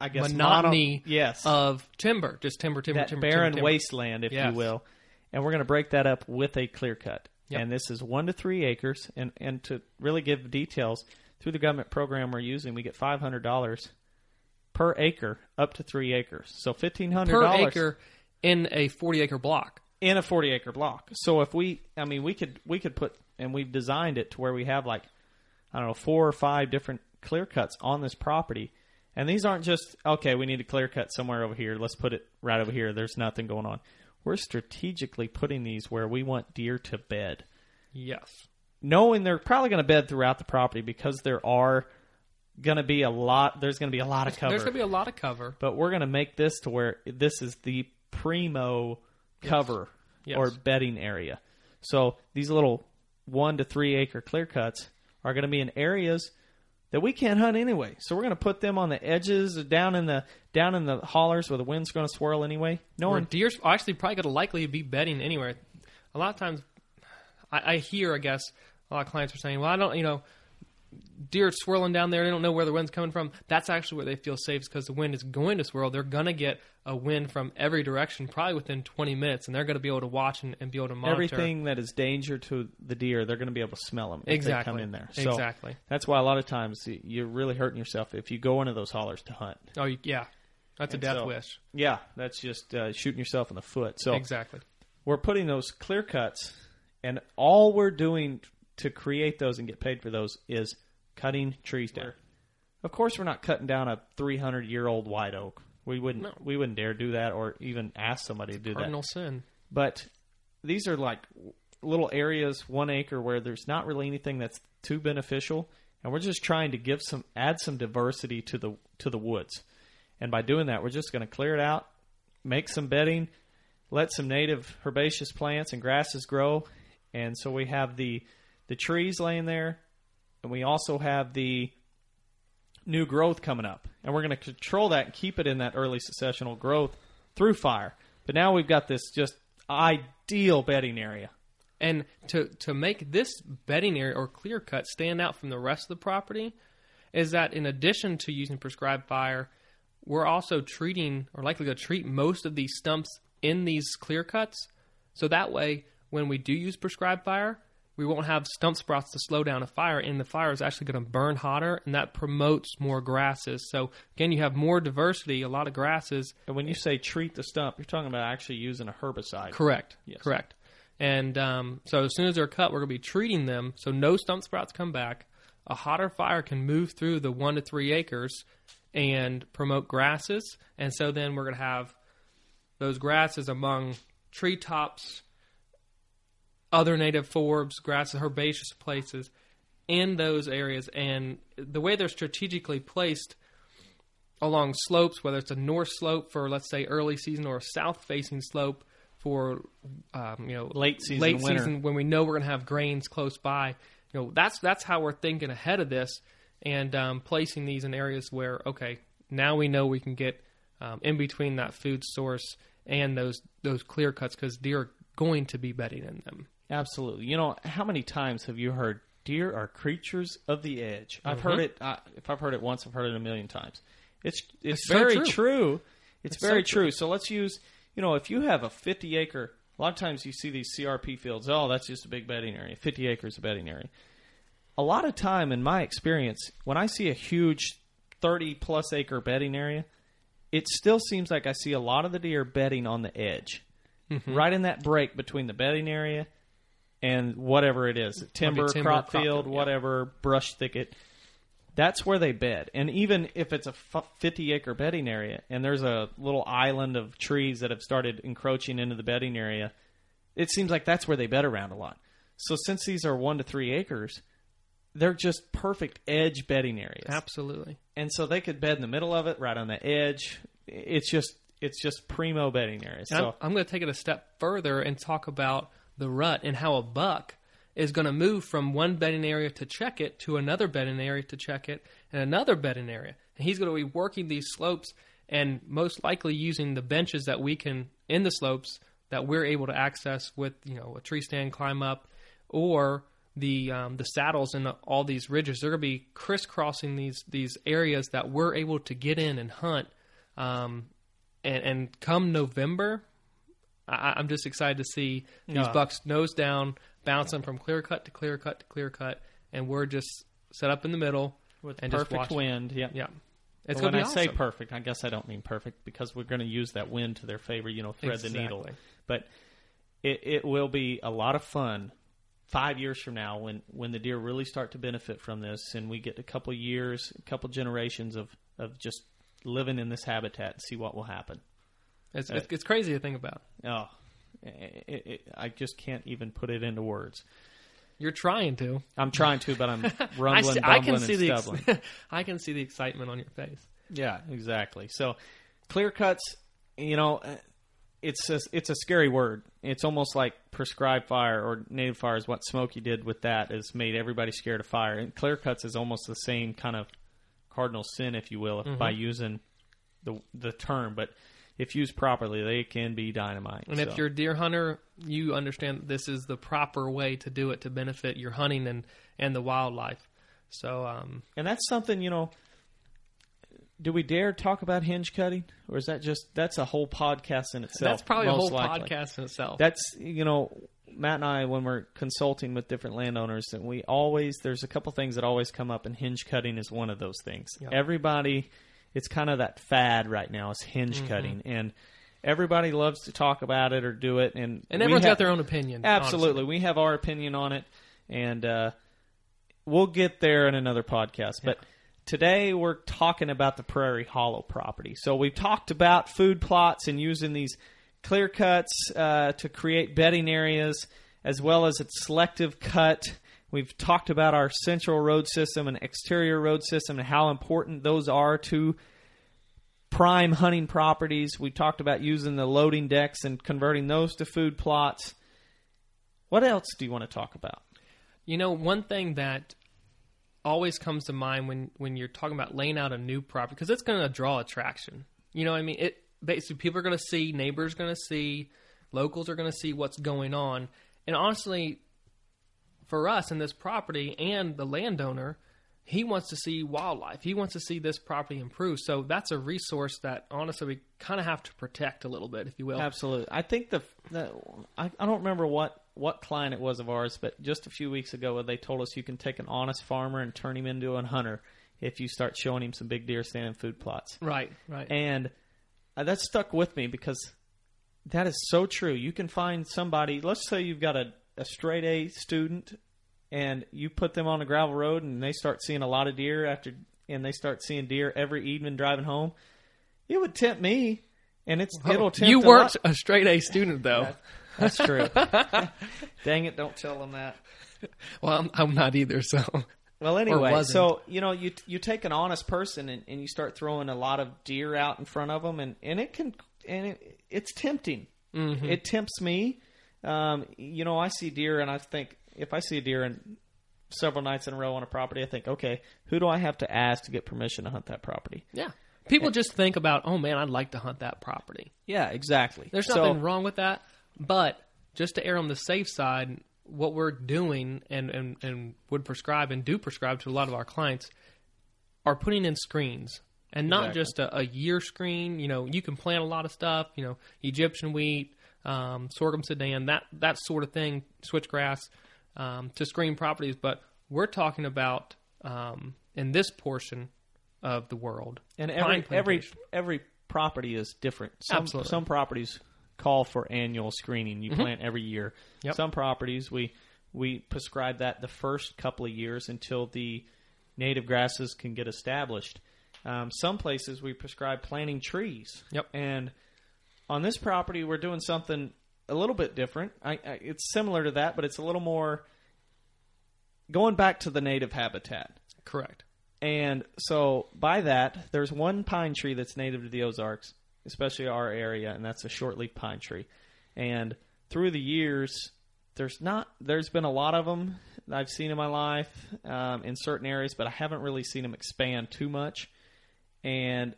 I guess,
monotony
mono- yes,
of timber, just timber, timber,
that
timber,
barren
timber, timber.
wasteland, if
Yes.
you will. And we're going to break that up with a clear cut.
Yep.
And this is one to three acres. And, and to really give details, through the government program we're using, we get $500 per acre up to three acres. So $1,500
per acre in a 40 acre block.
in a 40 acre block. So if we, I mean, we could we could put and we've designed it to where we have like I don't know four or five different clear cuts on this property, and these aren't just okay. We need a clear cut somewhere over here. Let's put it right over here. There's nothing going on. We're strategically putting these where we want deer to bed,
Yes.
knowing they're probably going to bed throughout the property because there are going to be a lot. There's going to be a lot of cover
There's going to be a lot of cover.
but we're going to make this to where this is the primo cover
Yes.
or bedding area. So these little one to three acre clear cuts are going to be in areas that we can't hunt anyway. So we're going to put them on the edges, down in the down in the hollers where the wind's going to swirl anyway. No one,
deer's actually probably going to likely be bedding anywhere. A lot of times, I, I hear, I guess, a lot of clients are saying, "Well, I don't, you know, deer swirling down there. They don't know where the wind's coming from." That's actually where they feel safe because the wind is going to swirl. They're going to get a wind from every direction, probably within 20 minutes, and they're going to be able to watch and, and be able to monitor
everything that is danger to the deer, they're going to be able to smell them if
exactly
they come in there. So
exactly.
that's why a lot of times you're really hurting yourself if you go into those hollers to hunt.
Oh, yeah, that's a death
so-
wish.
Yeah, that's just uh, shooting yourself in the foot. So
Exactly.
we're putting those clear cuts, and all we're doing to create those and get paid for those is cutting trees down. Of course, we're not cutting down a 300 year old white oak. We wouldn't.
No.
We wouldn't dare do that, or even ask somebody to do
Cardinal
that.
sin.
But these are like little areas, one acre, where there's not really anything that's too beneficial, and we're just trying to give some, add some diversity to the to the woods. And by doing that, we're just going to clear it out, make some bedding, let some native herbaceous plants and grasses grow, and so we have the the trees laying there, and we also have the new growth coming up, and we're going to control that and keep it in that early successional growth through fire. But now we've got this just ideal bedding area.
And to to make this bedding area or clear cut stand out from the rest of the property is that in addition to using prescribed fire, we're also treating or likely to treat most of these stumps in these clear cuts. So that way, when we do use prescribed fire, we won't have stump sprouts to slow down a fire, and the fire is actually going to burn hotter, and that promotes more grasses. So again, you have more diversity, a lot of grasses.
And when you say treat the stump, you're talking about actually using a herbicide.
Correct.
Yes.
Correct. And um, so as soon as they're cut, we're going to be treating them so no stump sprouts come back. A hotter fire can move through the one to three acres and promote grasses. And so then we're going to have those grasses among treetops, other native forbs, grasses, herbaceous places in those areas. And the way they're strategically placed along slopes, whether it's a north slope for, let's say, early season or a south facing slope for, um, you know,
Late season,
late
winter.
season when we know we're going to have grains close by. You know, that's that's how we're thinking ahead of this and um, placing these in areas where okay, now we know we can get um, in between that food source and those those clear cuts because deer are going to be bedding in them.
Absolutely. You know, how many times have you heard deer are creatures of the edge? I've heard it. Uh, if I've heard it once, I've heard it a million times. It's it's,
so
very
true.
true. It's,
It's so
very
true.
true. So let's use. You know, if you have a 50 acre, a lot of times you see these CRP fields. Oh, that's just a big bedding area. 50 acres of bedding area. A lot of time, in my experience, when I see a huge 30 plus acre bedding area, it still seems like I see a lot of the deer bedding on the edge,
Mm-hmm.
right in that break between the bedding area and whatever it is timber,
timber,
crop
crop
field,
yeah.
whatever, brush thicket. That's where they bed. And even if it's a 50 acre bedding area and there's a little island of trees that have started encroaching into the bedding area, it seems like that's where they bed around a lot. So since these are one to three acres, they're just perfect edge bedding areas
Absolutely.
and so they could bed in the middle of it, right on the edge. It's just it's just primo bedding areas.
And
So
I'm, I'm going to take it a step further and talk about the rut and how a buck is going to move from one bedding area to check it to another bedding area to check it and another bedding area. And he's going to be working these slopes and most likely using the benches that we can in the slopes that we're able to access with you know a tree stand climb up or the um, the saddles and the, all these ridges. They're going to be crisscrossing these these areas that we're able to get in and hunt. Um, and, and come November, I, I'm just excited to see these
Yeah.
bucks nose down, bouncing from clear cut to clear cut to clear cut, and we're just set up in the middle
with
and
perfect wind, yeah.
Yeah, it's
when I
be
say perfect, I guess I don't mean perfect because we're going to use that wind to their favor. You know, thread the needle. But it, it will be a lot of fun five years from now when when the deer really start to benefit from this, and we get a couple years, a couple generations of of just living in this habitat and see what will happen.
It's,
Uh,
it's, it's crazy to think about.
Oh, it, it, I just can't even put it into words.
You're trying to.
I'm trying to, but I'm [laughs]
I,
rumbling,
see, I can see
and
the
stumbling.
ex- [laughs] I can see the excitement on your face.
Yeah, exactly. So, clear cuts, you know, uh, it's a, it's a scary word. It's almost like prescribed fire or native fire is what Smokey did with that has made everybody scared of fire. And clear cuts is almost the same kind of cardinal sin, if you will, if, by using the the term. But if used properly, they can be dynamite.
And
So,
if you're a deer hunter, you understand that this is the proper way to do it to benefit your hunting and, and the wildlife. So, um,
and that's something you know. Do we dare talk about hinge cutting, or is that just that's a whole podcast in itself?
that's probably a whole
likely.
podcast in itself.
that's you know Matt and I when we're consulting with different landowners and we always there's a couple things that always come up and hinge cutting is one of those things.
Yeah.
Everybody it's kind of that fad right now is hinge
Mm-hmm.
cutting and everybody loves to talk about it or do it and
and everyone's
ha-
got their own opinion.
Absolutely.
honestly.
We have our opinion on it and uh we'll get there in another podcast. But today we're talking about the Prairie Hollow property. So we've talked about food plots and using these clear cuts uh, to create bedding areas, as well as its selective cut. We've talked about our central road system and exterior road system and how important those are to prime hunting properties. We talked about using the loading decks and converting those to food plots. What else do you want to talk about?
You know, one thing that always comes to mind when when you're talking about laying out a new property because it's going to draw attraction. You know, what I mean, it basically people are going to see, neighbors are going to see, locals are going to see what's going on, and honestly, for us in this property and the landowner, he wants to see wildlife. He wants to see this property improve. So that's a resource that honestly we kind of have to protect a little bit, if you will.
Absolutely. I think the, the I, I don't remember what what client it was of ours, but just a few weeks ago they told us you can take an honest farmer and turn him into a hunter if you start showing him some big deer standing in food plots.
Right, right.
And uh, that stuck with me because that is so true. You can find somebody, let's say you've got a, a straight A student and you put them on a gravel road and they start seeing a lot of deer after and they start seeing deer every evening driving home. It would tempt me and it's it'll tempt
you weren't
lot-
a straight A student though.
That's true. [laughs] Dang it! Don't tell them that.
well, I'm, I'm not either. So
Well, anyway, so you know, you you take an honest person and, and you start throwing a lot of deer out in front of them, and, and it can and it, it's tempting.
Mm-hmm.
It tempts me. Um, you know, I see deer, and I think if I see a deer in several nights in a row on a property, I think, okay, who do I have to ask to get permission to hunt that property?
yeah, people just think about, oh man, I'd like to hunt that property.
Yeah, exactly.
There's
So-
nothing wrong with that, but just to err on the safe side, what we're doing and, and, and would prescribe and do prescribe to a lot of our clients are putting in screens. And not
Exactly.
just a, a year screen. You know, you can plant a lot of stuff. You know, Egyptian wheat, um, sorghum sudan, that that sort of thing, switchgrass um, to screen properties. But we're talking about um, in this portion of the world,
and every every every property is different. Some,
Absolutely.
Some properties call for annual screening. You plant every year.
Yep.
Some properties we we prescribe that the first couple of years until the native grasses can get established. Um, some places we prescribe planting trees.
Yep.
And on this property, we're doing something a little bit different. I, I, it's similar to that, but it's a little more going back to the native habitat.
correct.
And so by that, there's one pine tree that's native to the Ozarks, especially our area, and that's a shortleaf pine tree. And through the years, there's not there's been a lot of them I've seen in my life um, in certain areas, but I haven't really seen them expand too much. And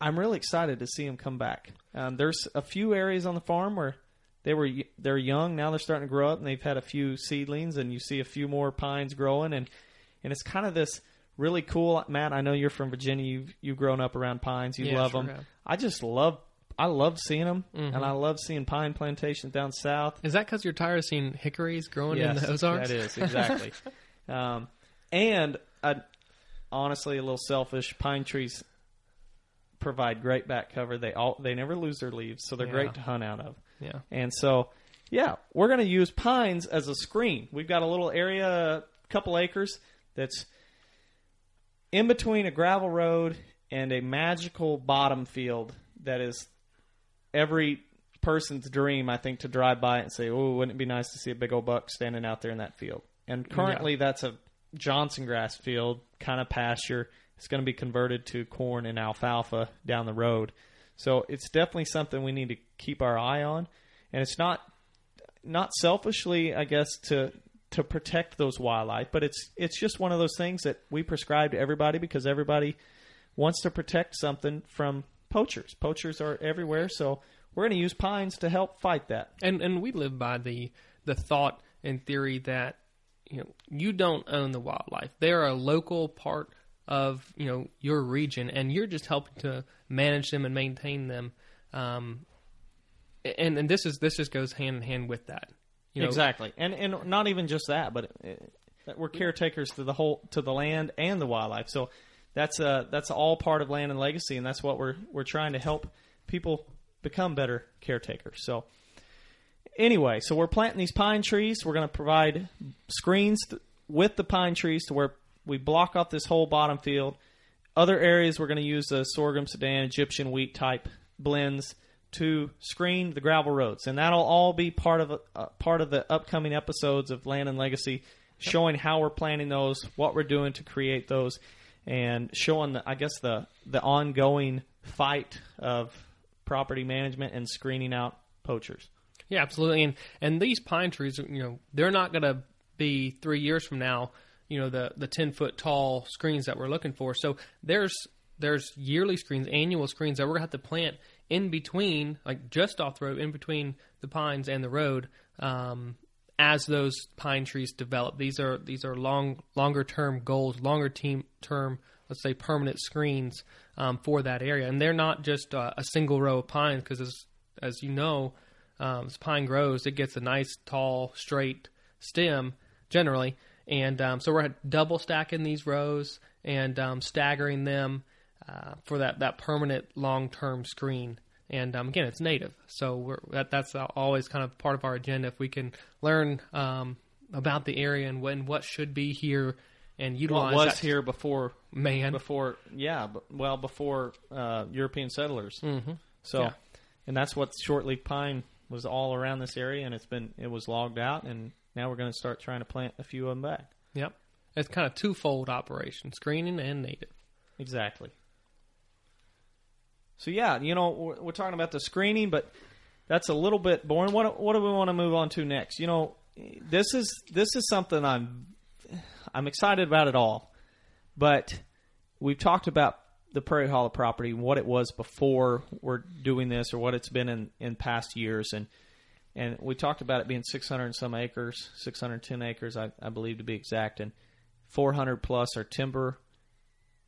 I'm really excited to see them come back. Um, there's a few areas on the farm where they were they're young now they're starting to grow up and they've had a few seedlings and you see a few more pines growing and and it's kind of this really cool Matt I know you're from Virginia you've you've grown up around pines you
Yeah,
love
sure
them
have.
I just love I love seeing them and I love seeing pine plantations down south
Is that because you're tired of seeing hickories growing in the Ozarks?
that is exactly. [laughs] um, and uh, honestly, a little selfish. Pine trees provide great back cover. They all they never lose their leaves, so they're
Yeah.
great to hunt out of.
Yeah.
And so, yeah, we're going to use pines as a screen. We've got a little area, a couple acres, that's in between a gravel road and a magical bottom field that is every person's dream, I think, to drive by and say, "Oh, wouldn't it be nice to see a big old buck standing out there in that field?" And currently, that's a Johnson grass field, kind of pasture. It's going to be converted to corn and alfalfa down the road. So it's definitely something we need to keep our eye on, and it's not not selfishly, I guess, to to protect those wildlife, but it's it's just one of those things that we prescribe to everybody because everybody wants to protect something from poachers. Poachers are everywhere, so we're going to use pines to help fight that.
and and we live by the the thought and theory that you know you don't own the wildlife they're a local part of you know your region and you're just helping to manage them and maintain them um and and this is this just goes hand in hand with that you know
exactly, and and not even just that, but uh, that we're caretakers to the whole to the land and the wildlife. So that's uh that's all part of land and legacy, and that's what we're we're trying to help people become better caretakers. So anyway, so we're planting these pine trees. We're going to provide screens th- with the pine trees to where we block off this whole bottom field. Other areas we're going to use the sorghum, Sudan, Egyptian wheat type blends to screen the gravel roads, and that'll all be part of uh, part of the upcoming episodes of Land and Legacy, showing how we're planning those, what we're doing to create those, and showing the, I guess the the ongoing fight of property management and screening out poachers.
Yeah, absolutely. And and these pine trees, you know, they're not going to be three years from now. You know, the the ten foot tall screens that we're looking for. So there's there's yearly screens, annual screens that we're going to have to plant in between, like just off the road, in between the pines and the road, um, as those pine trees develop. These are these are long longer term goals, longer team term, let's say permanent screens um, for that area, and they're not just uh, a single row of pines because as as you know, um, as pine grows, it gets a nice tall straight stem generally, and um, so we're double stacking these rows and um, staggering them uh, for that, that permanent long term screen. And um, again, it's native, so that, that's always kind of part of our agenda. If we can learn um, about the area and when what should be here and utilize
what was
that.
here before
man
before yeah well before uh, European settlers.
Mm-hmm.
So,
Yeah.
and that's what shortleaf pine was all around this area, and it's been it was logged out, and now we're going to start trying to plant a few of them back.
Yep, it's kind of twofold operation: screening and native.
Exactly. So yeah, you know we're, we're talking about the screening, but that's a little bit boring. What what do we want to move on to next? You know, this is this is something I'm I'm excited about it all, but we've talked about the Prairie Hollow property, what it was before we're doing this, or what it's been in in past years, and and we talked about it being 600 and some acres, 610 acres, I, I believe to be exact, and 400 plus are timber.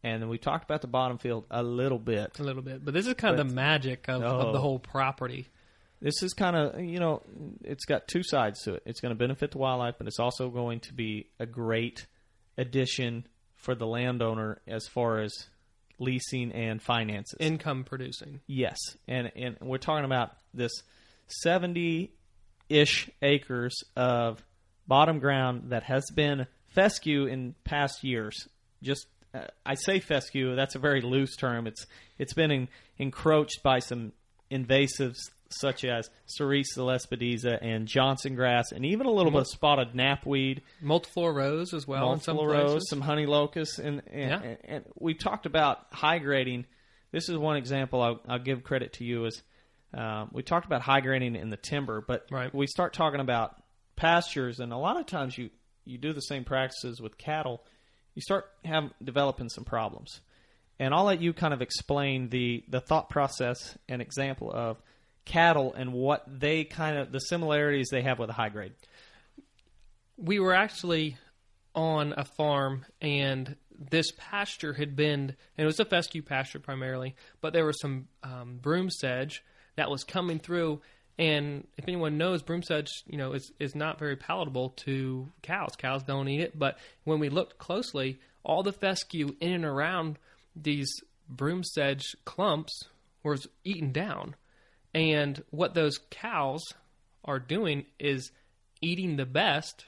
And then we talked about the bottom field a little bit.
A little bit, but this is kind of the magic of, of the
Oh.
whole property.
This is kind of, you know, it's got two sides to it. It's going to benefit the wildlife, but it's also going to be a great addition for the landowner as far as leasing and finances.
Income producing.
Yes, and and we're talking about this seventy-ish acres of bottom ground that has been fescue in past years. Just uh, I say fescue, that's a very loose term. It's it's been en- encroached by some invasives such as Sericea lespedeza and Johnson grass, and even a little bit of spotted knapweed
Multiple rows as well in some
rows,
places.
some honey locust, and and,
Yeah.
and, and we talked about high grading. This is one example I'll, I'll give credit to you is um, we talked about high grading in the timber, but
Right.
we start talking about pastures, and a lot of times you you do the same practices with cattle, you start have developing some problems. And I'll let you kind of explain the the thought process and example of cattle and what they kind of the similarities they have with a high grade.
we were actually on a farm and this pasture had been and it was a fescue pasture primarily but there was some um, broom sedge that was coming through. And if anyone knows broom sedge you know is, is not very palatable to cows. Cows don't eat it. But when we looked closely all the fescue in and around these broom sedge clumps was eaten down. And what those cows are doing is eating the best.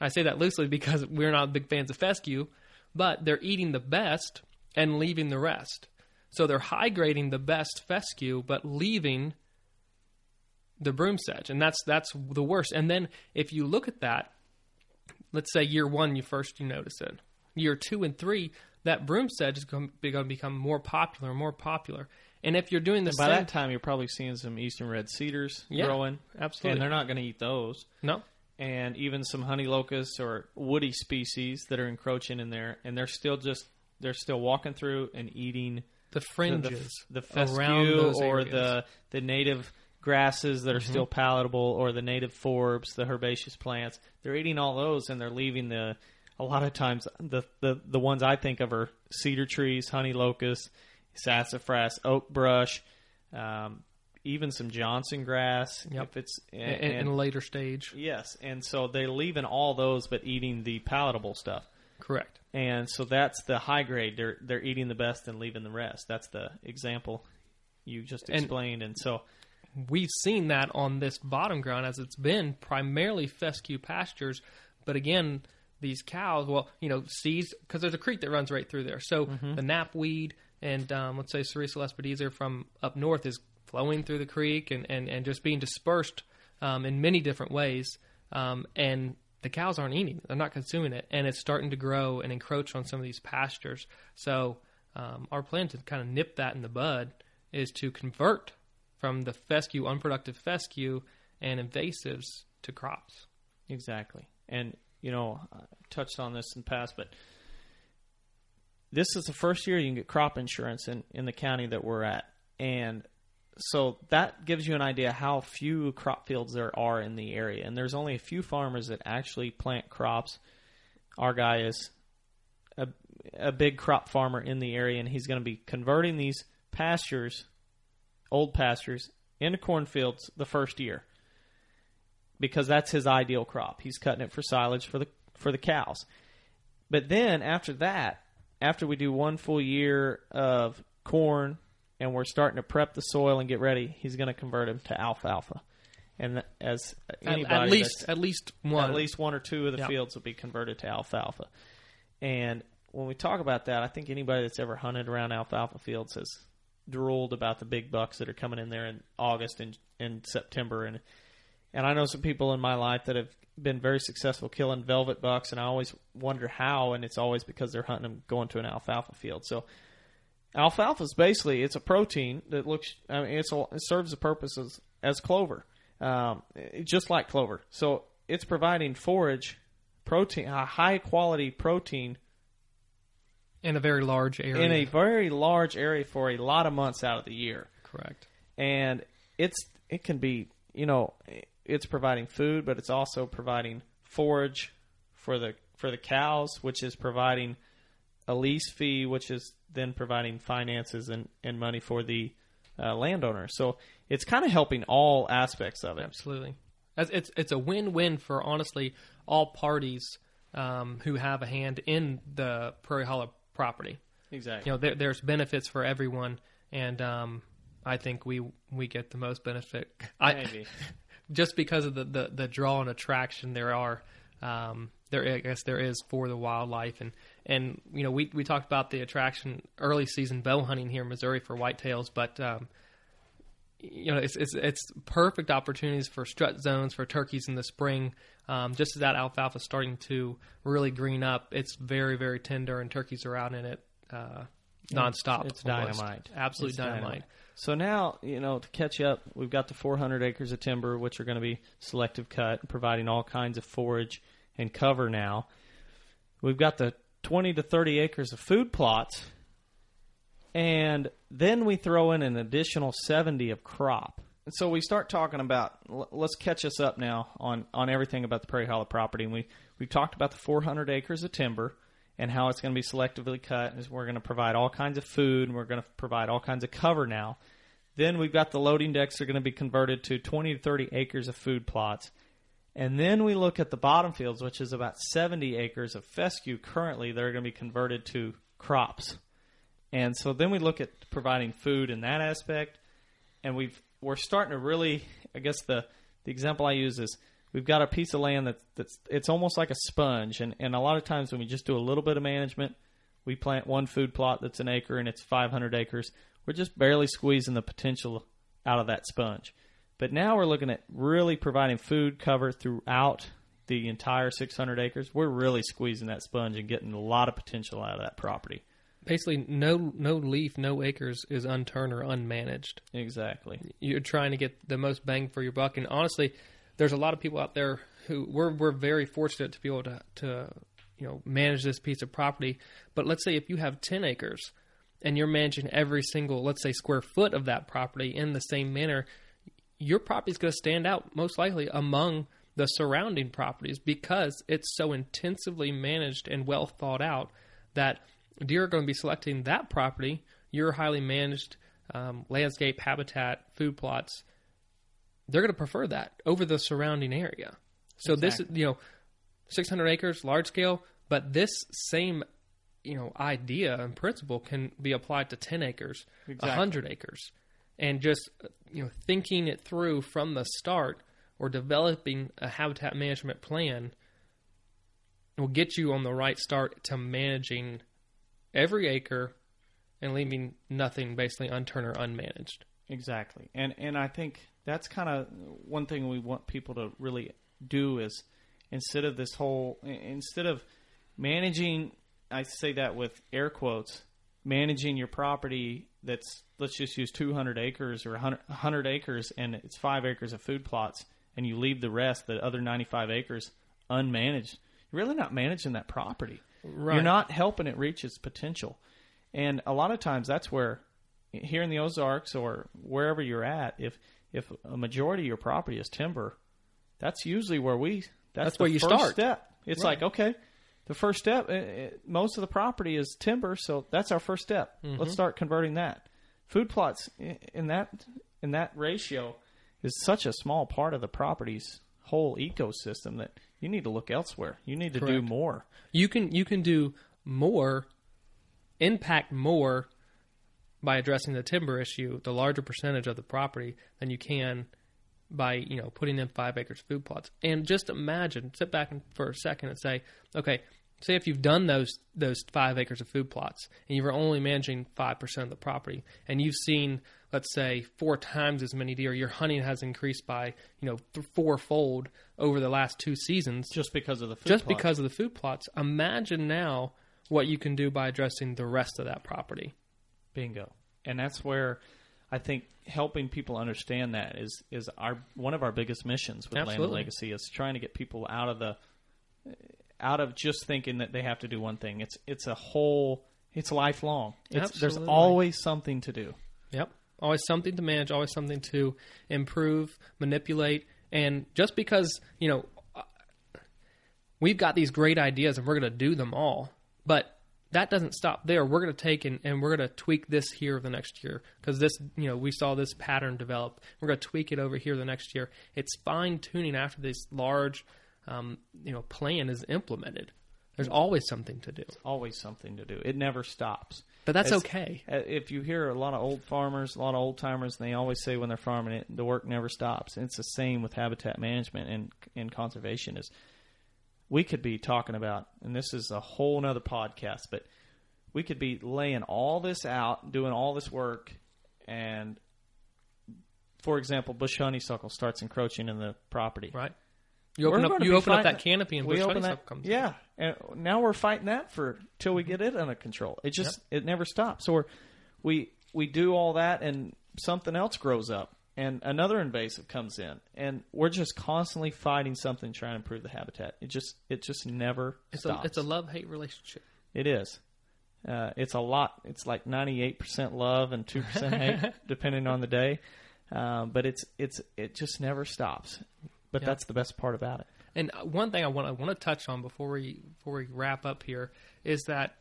I say that loosely because we're not big fans of fescue, but they're eating the best and leaving the rest. So they're high grading the best fescue, but leaving the broom sedge, and that's that's the worst. And then if you look at that, let's say year one, you first you notice it. Year two and three, that broom sedge is going to become more popular, and more popular. And if you're doing the
By
same,
that time, you're probably seeing some eastern red cedars
Yeah,
growing,
absolutely.
and they're not going to eat those.
no,
And even some honey locusts or woody species that are encroaching in there, and they're still just they're still walking through and eating
the
the, the,
fringes
the
around
fescue or the the native grasses that are still palatable, or the native forbs, the herbaceous plants. They're eating all those, and they're leaving the. A lot of times, the the the ones I think of are cedar trees, honey locust, sassafras, oak brush, um, even some Johnson grass.
Yep.
If it's
in, in a later stage.
Yes, and so they're leaving all those, but eating the palatable stuff.
Correct.
And so that's the high grade. They're they're eating the best and leaving the rest. That's the example you just explained. And, so
we've seen that on this bottom ground as it's been primarily fescue pastures. But again, these cows, well, you know, seeds because there's a creek that runs right through there. So the knapweed and um, let's say Sericea lespedeza from up north is flowing through the creek and, and, and just being dispersed um, in many different ways. Um, and the cows aren't eating; they're not consuming it, and it's starting to grow and encroach on some of these pastures. So um, our plan to kind of nip that in the bud is to convert from the fescue, unproductive fescue, and invasives to crops.
Exactly. And, you know, I touched on this in the past, but this is the first year you can get crop insurance in, in the county that we're at. And so that gives you an idea how few crop fields there are in the area. And there's only a few farmers that actually plant crops. Our guy is a, a big crop farmer in the area, and he's going to be converting these pastures, old pastures, into cornfields the first year because that's his ideal crop. He's cutting it for silage for the for the cows. But then after that, after we do one full year of corn and we're starting to prep the soil and get ready, he's going to convert him to alfalfa. And as anybody,
at, at least at least one,
at least one or two of the
Yep.
fields will be converted to alfalfa. And when we talk about that, I think anybody that's ever hunted around alfalfa fields has drooled about the big bucks that are coming in there in August and in September and and I know some people in my life that have been very successful killing velvet bucks, and I always wonder how, and it's always because they're hunting them going to an alfalfa field. So, alfalfa is basically it's a protein that looks, I mean, it's a, it serves the purpose as, as clover, um, just like clover. So it's providing forage protein, a high quality protein
in a very large area.
in a very large area for a lot of months out of the year
correct.
and it's it can be you know it's providing food but it's also providing forage for the for the cows which is providing a lease fee which is then providing finances and, and money for the uh, landowner so it's kind of helping all aspects of it
Absolutely. It's it's a win-win for honestly all parties um, who have a hand in the Prairie Hollow property.
exactly
You know, there, there's benefits for everyone, and um, I think we we get the most benefit. I,
maybe [laughs]
just because of the, the, the draw and attraction there are um, there I guess there is for the wildlife and and you know we we talked about the attraction early season bow hunting here in Missouri for whitetails but um, you know it's, it's it's perfect opportunities for strut zones for turkeys in the spring um, just as that alfalfa starting to really green up it's very very tender and turkeys are out in it uh, nonstop
it's
almost.
dynamite.
absolute
It's
dynamite.
So now, you know, to catch up, we've got the 400 acres of timber, which are going to be selective cut, providing all kinds of forage and cover now. We've got the 20 to 30 acres of food plots, and then we throw in an additional 70 of crop. And so we start talking about, let's catch us up now on, on everything about the Prairie Hollow property. And we, we've talked about the 400 acres of timber and how it's going to be selectively cut. And we're going to provide all kinds of food and we're going to provide all kinds of cover now. Then we've got the loading decks are going to be converted to 20 to 30 acres of food plots. And then we look at the bottom fields, which is about 70 acres of fescue currently that are going to be converted to crops. And so then we look at providing food in that aspect, and we've we're starting to really. I guess the the example I use is we've got a piece of land that's that's it's almost like a sponge, and and a lot of times when we just do a little bit of management, we plant one food plot that's an acre and it's 500 acres. We're just barely squeezing the potential out of that sponge. But now we're looking at really providing food cover throughout the entire 600 acres. We're really squeezing that sponge and getting a lot of potential out of that property.
basically no no leaf, no acres is unturned or unmanaged.
Exactly.
You're trying to get the most bang for your buck, and honestly, there's a lot of people out there who we're we're very fortunate to be able to to you know manage this piece of property. But let's say if you have ten acres and you're managing every single let's say square foot of that property in the same manner, your property is going to stand out most likely among the surrounding properties because it's so intensively managed and well thought out that deer are going to be selecting that property, your highly managed um, landscape, habitat, food plots. They're going to prefer that over the surrounding area. So this, you know, 600 acres, large scale, but this same, you know, idea and principle can be applied to 10 acres,
Exactly.
100 acres, and just you know thinking it through from the start or developing a habitat management plan will get you on the right start to managing every acre and leaving nothing basically unturned or unmanaged.
Exactly. And and I think that's kind of one thing we want people to really do is instead of this whole instead of managing I say that with air quotes managing your property that's let's just use 200 acres or 100, 100 acres and it's 5 acres of food plots and you leave the rest the other 95 acres unmanaged you're really not managing that property
Right.
you're not helping it reach its potential and a lot of times that's where here in the Ozarks or wherever you're at if if a majority of your property is timber that's usually where we that's,
That's
the
where you
first
start.
step it's
Right.
like okay the first step uh, uh, most of the property is timber so that's our first step.
Mm-hmm.
let's start converting that. Food plots in that in that ratio is such a small part of the property's whole ecosystem that you need to look elsewhere. You need to do more.
You can you can do more, impact more by addressing the timber issue, the larger percentage of the property than you can by you know putting in five acres of food plots. And just imagine, sit back for a second and say, okay, say if you've done those those five acres of food plots and you were only managing five percent of the property, and you've seen let's say four times as many deer, your hunting has increased by you know th- fourfold over the last two seasons
just because of the food
just
plots.
because of the food plots. Imagine now what you can do by addressing the rest of that property.
Bingo. And that's where I think helping people understand that is is our one of our biggest missions with Land and Legacy is trying to get people out of the out of just thinking that they have to do one thing. It's it's a whole it's lifelong. It's, there's always something to do.
Yep. Always something to manage, always something to improve, manipulate. And just because, you know, uh, we've got these great ideas and we're going to do them all, but that doesn't stop there. We're going to take and, and we're going to tweak this here the next year because this, you know, we saw this pattern develop. We're going to tweak it over here the next year. It's fine tuning after this large, um, you know, plan is implemented. There's always something to do,
Always something to do. It never stops.
but that's
It's-
okay.
If you hear a lot of old farmers, a lot of old timers, and they always say when they're farming it, the work never stops. And it's the same with habitat management and and conservation. Is we could be talking about, and this is a whole nother podcast, but we could be laying all this out, doing all this work, and for example, bush honeysuckle starts encroaching in the property.
Right. You open
We're
up you open up that canopy and bush honeysuckle
that,
comes. in.
Yeah, and now we're fighting that for till we get it under control. It just it never stops. So we're, we we do all that, and something else grows up, and another invasive comes in, and we're just constantly fighting something trying to improve the habitat. It just it just never
It's a
stops.
it's a love hate relationship.
It is. Uh, it's a lot. It's like ninety eight percent love and two percent [laughs] hate, depending on the day. Um, but it's it's it just never stops. But
Yeah.
that's the best part about it.
And one thing I want I want to touch on before we before we wrap up here is that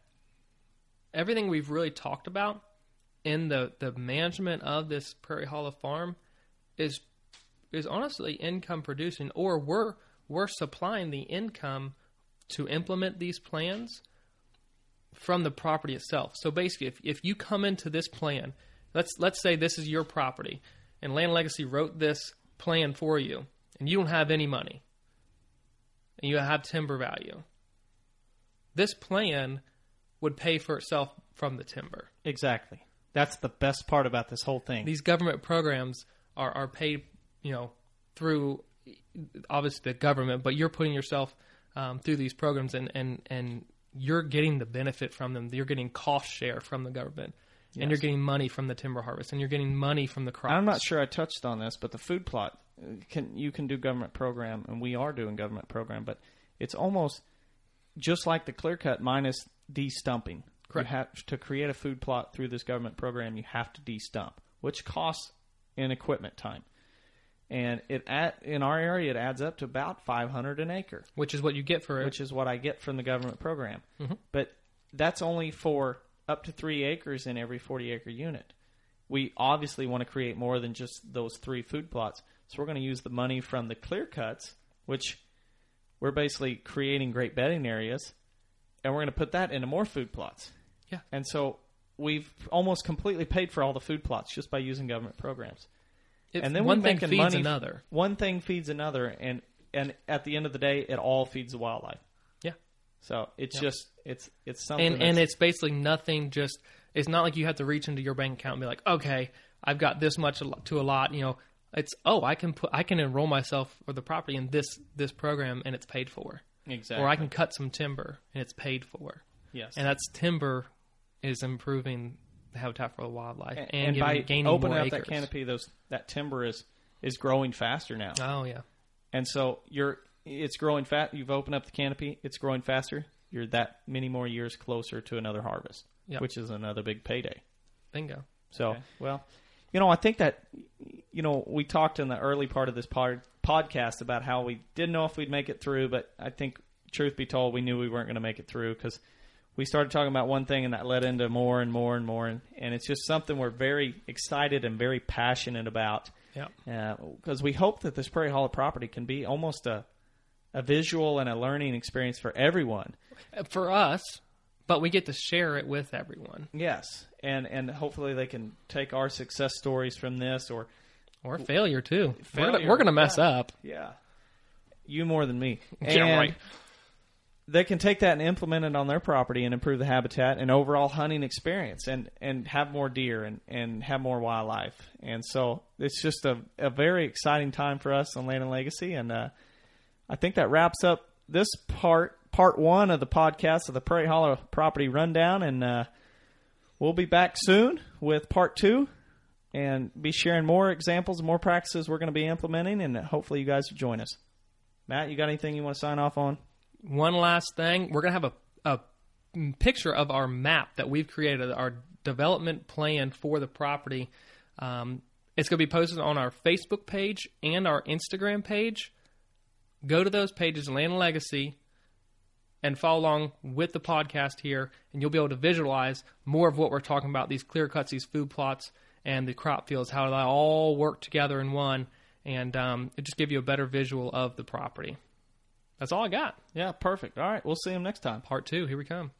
everything we've really talked about in the the management of this Prairie Hollow farm is is honestly income producing, or we're we're supplying the income to implement these plans from the property itself. So basically, if if you come into this plan, let's let's say this is your property, and Land Legacy wrote this plan for you, and you don't have any money, and you have timber value. This plan would pay for itself from the timber.
Exactly. That's the best part about this whole thing.
These government programs are, are paid, you know, through obviously the government, but you're putting yourself um, through these programs and, and, and you're getting the benefit from them. You're getting cost share from the government. And you're getting money from the timber harvest, and you're getting money from the crops.
I'm not sure I touched on this, but the food plot uh, can you can do government program, and we are doing government program, but it's almost just like the clear cut minus de-stumping.
Correct.
You have to create a food plot through this government program. You have to de-stump, which costs in equipment time, and it at in our area it adds up to about 500 an acre
which is what you get for it.
which is what I get from the government program.
Mm-hmm.
But that's only for up to three acres in every 40 acre unit. We obviously want to create more than just those three food plots. So we're going to use the money from the clear cuts, which we're basically creating great bedding areas, and we're going to put that into more food plots.
Yeah.
And so we've almost completely paid for all the food plots just by using government programs
It-
and then
one thing feeds
money.
another.
One thing feeds another, and and at the end of the day, it all feeds the wildlife.
Yeah.
So it's just it's it's something
and and it's basically nothing. Just it's not like you have to reach into your bank account and be like, okay, I've got this much to a lot. You know, it's oh, I can put I can enroll myself for the property in this this program and it's paid for,
exactly
or I can cut some timber and it's paid for,
yes
and that's timber is improving the habitat for the wildlife and,
and,
giving,
by
gaining
opening
more
up
acres.
that canopy, those that timber is is growing faster now,
Oh yeah,
and so you're it's growing fat. You've opened up the canopy, it's growing faster. You're that many more years closer to another harvest,
Yep.
which is another big payday.
bingo.
So, well, you know, I think that, you know, we talked in the early part of this pod, podcast about how we didn't know if we'd make it through, but I think, truth be told, we knew we weren't going to make it through because we started talking about one thing and that led into more and more and more. And, and it's just something we're very excited and very passionate about
Yeah, uh,
because we hope that this Prairie Hollow property can be almost a, a visual and a learning experience for everyone.
Uh, for us, but we get to share it with everyone
Yes. And, and hopefully they can take our success stories from this or
or failure too. we're gonna,
Failure,
we're gonna mess
yeah.
up.
Yeah. You more than me. [laughs]
Yeah, right.
They can take that and implement it on their property and improve the habitat and overall hunting experience and, and have more deer and, and have more wildlife. And so it's just a, a very exciting time for us on Land and Legacy. And uh, I think that wraps up this part, part one of the podcast of the Prairie Hollow property rundown. And uh, we'll be back soon with part two and be sharing more examples and more practices we're going to be implementing. And hopefully you guys will join us. Matt, you got anything you want to sign off on?
One last thing, we're gonna have a a picture of our map that we've created, our development plan for the property. Um, it's going to be posted on our Facebook page and our Instagram page. Go to those pages, Land and Legacy, and follow along with the podcast here, and you'll be able to visualize more of what we're talking about these clear cuts, these food plots, and the crop fields, how they all work together in one, and um, it just give you a better visual of the property. That's all I got.
Yeah, perfect. All right, we'll see him next time.
Part two. Here we come.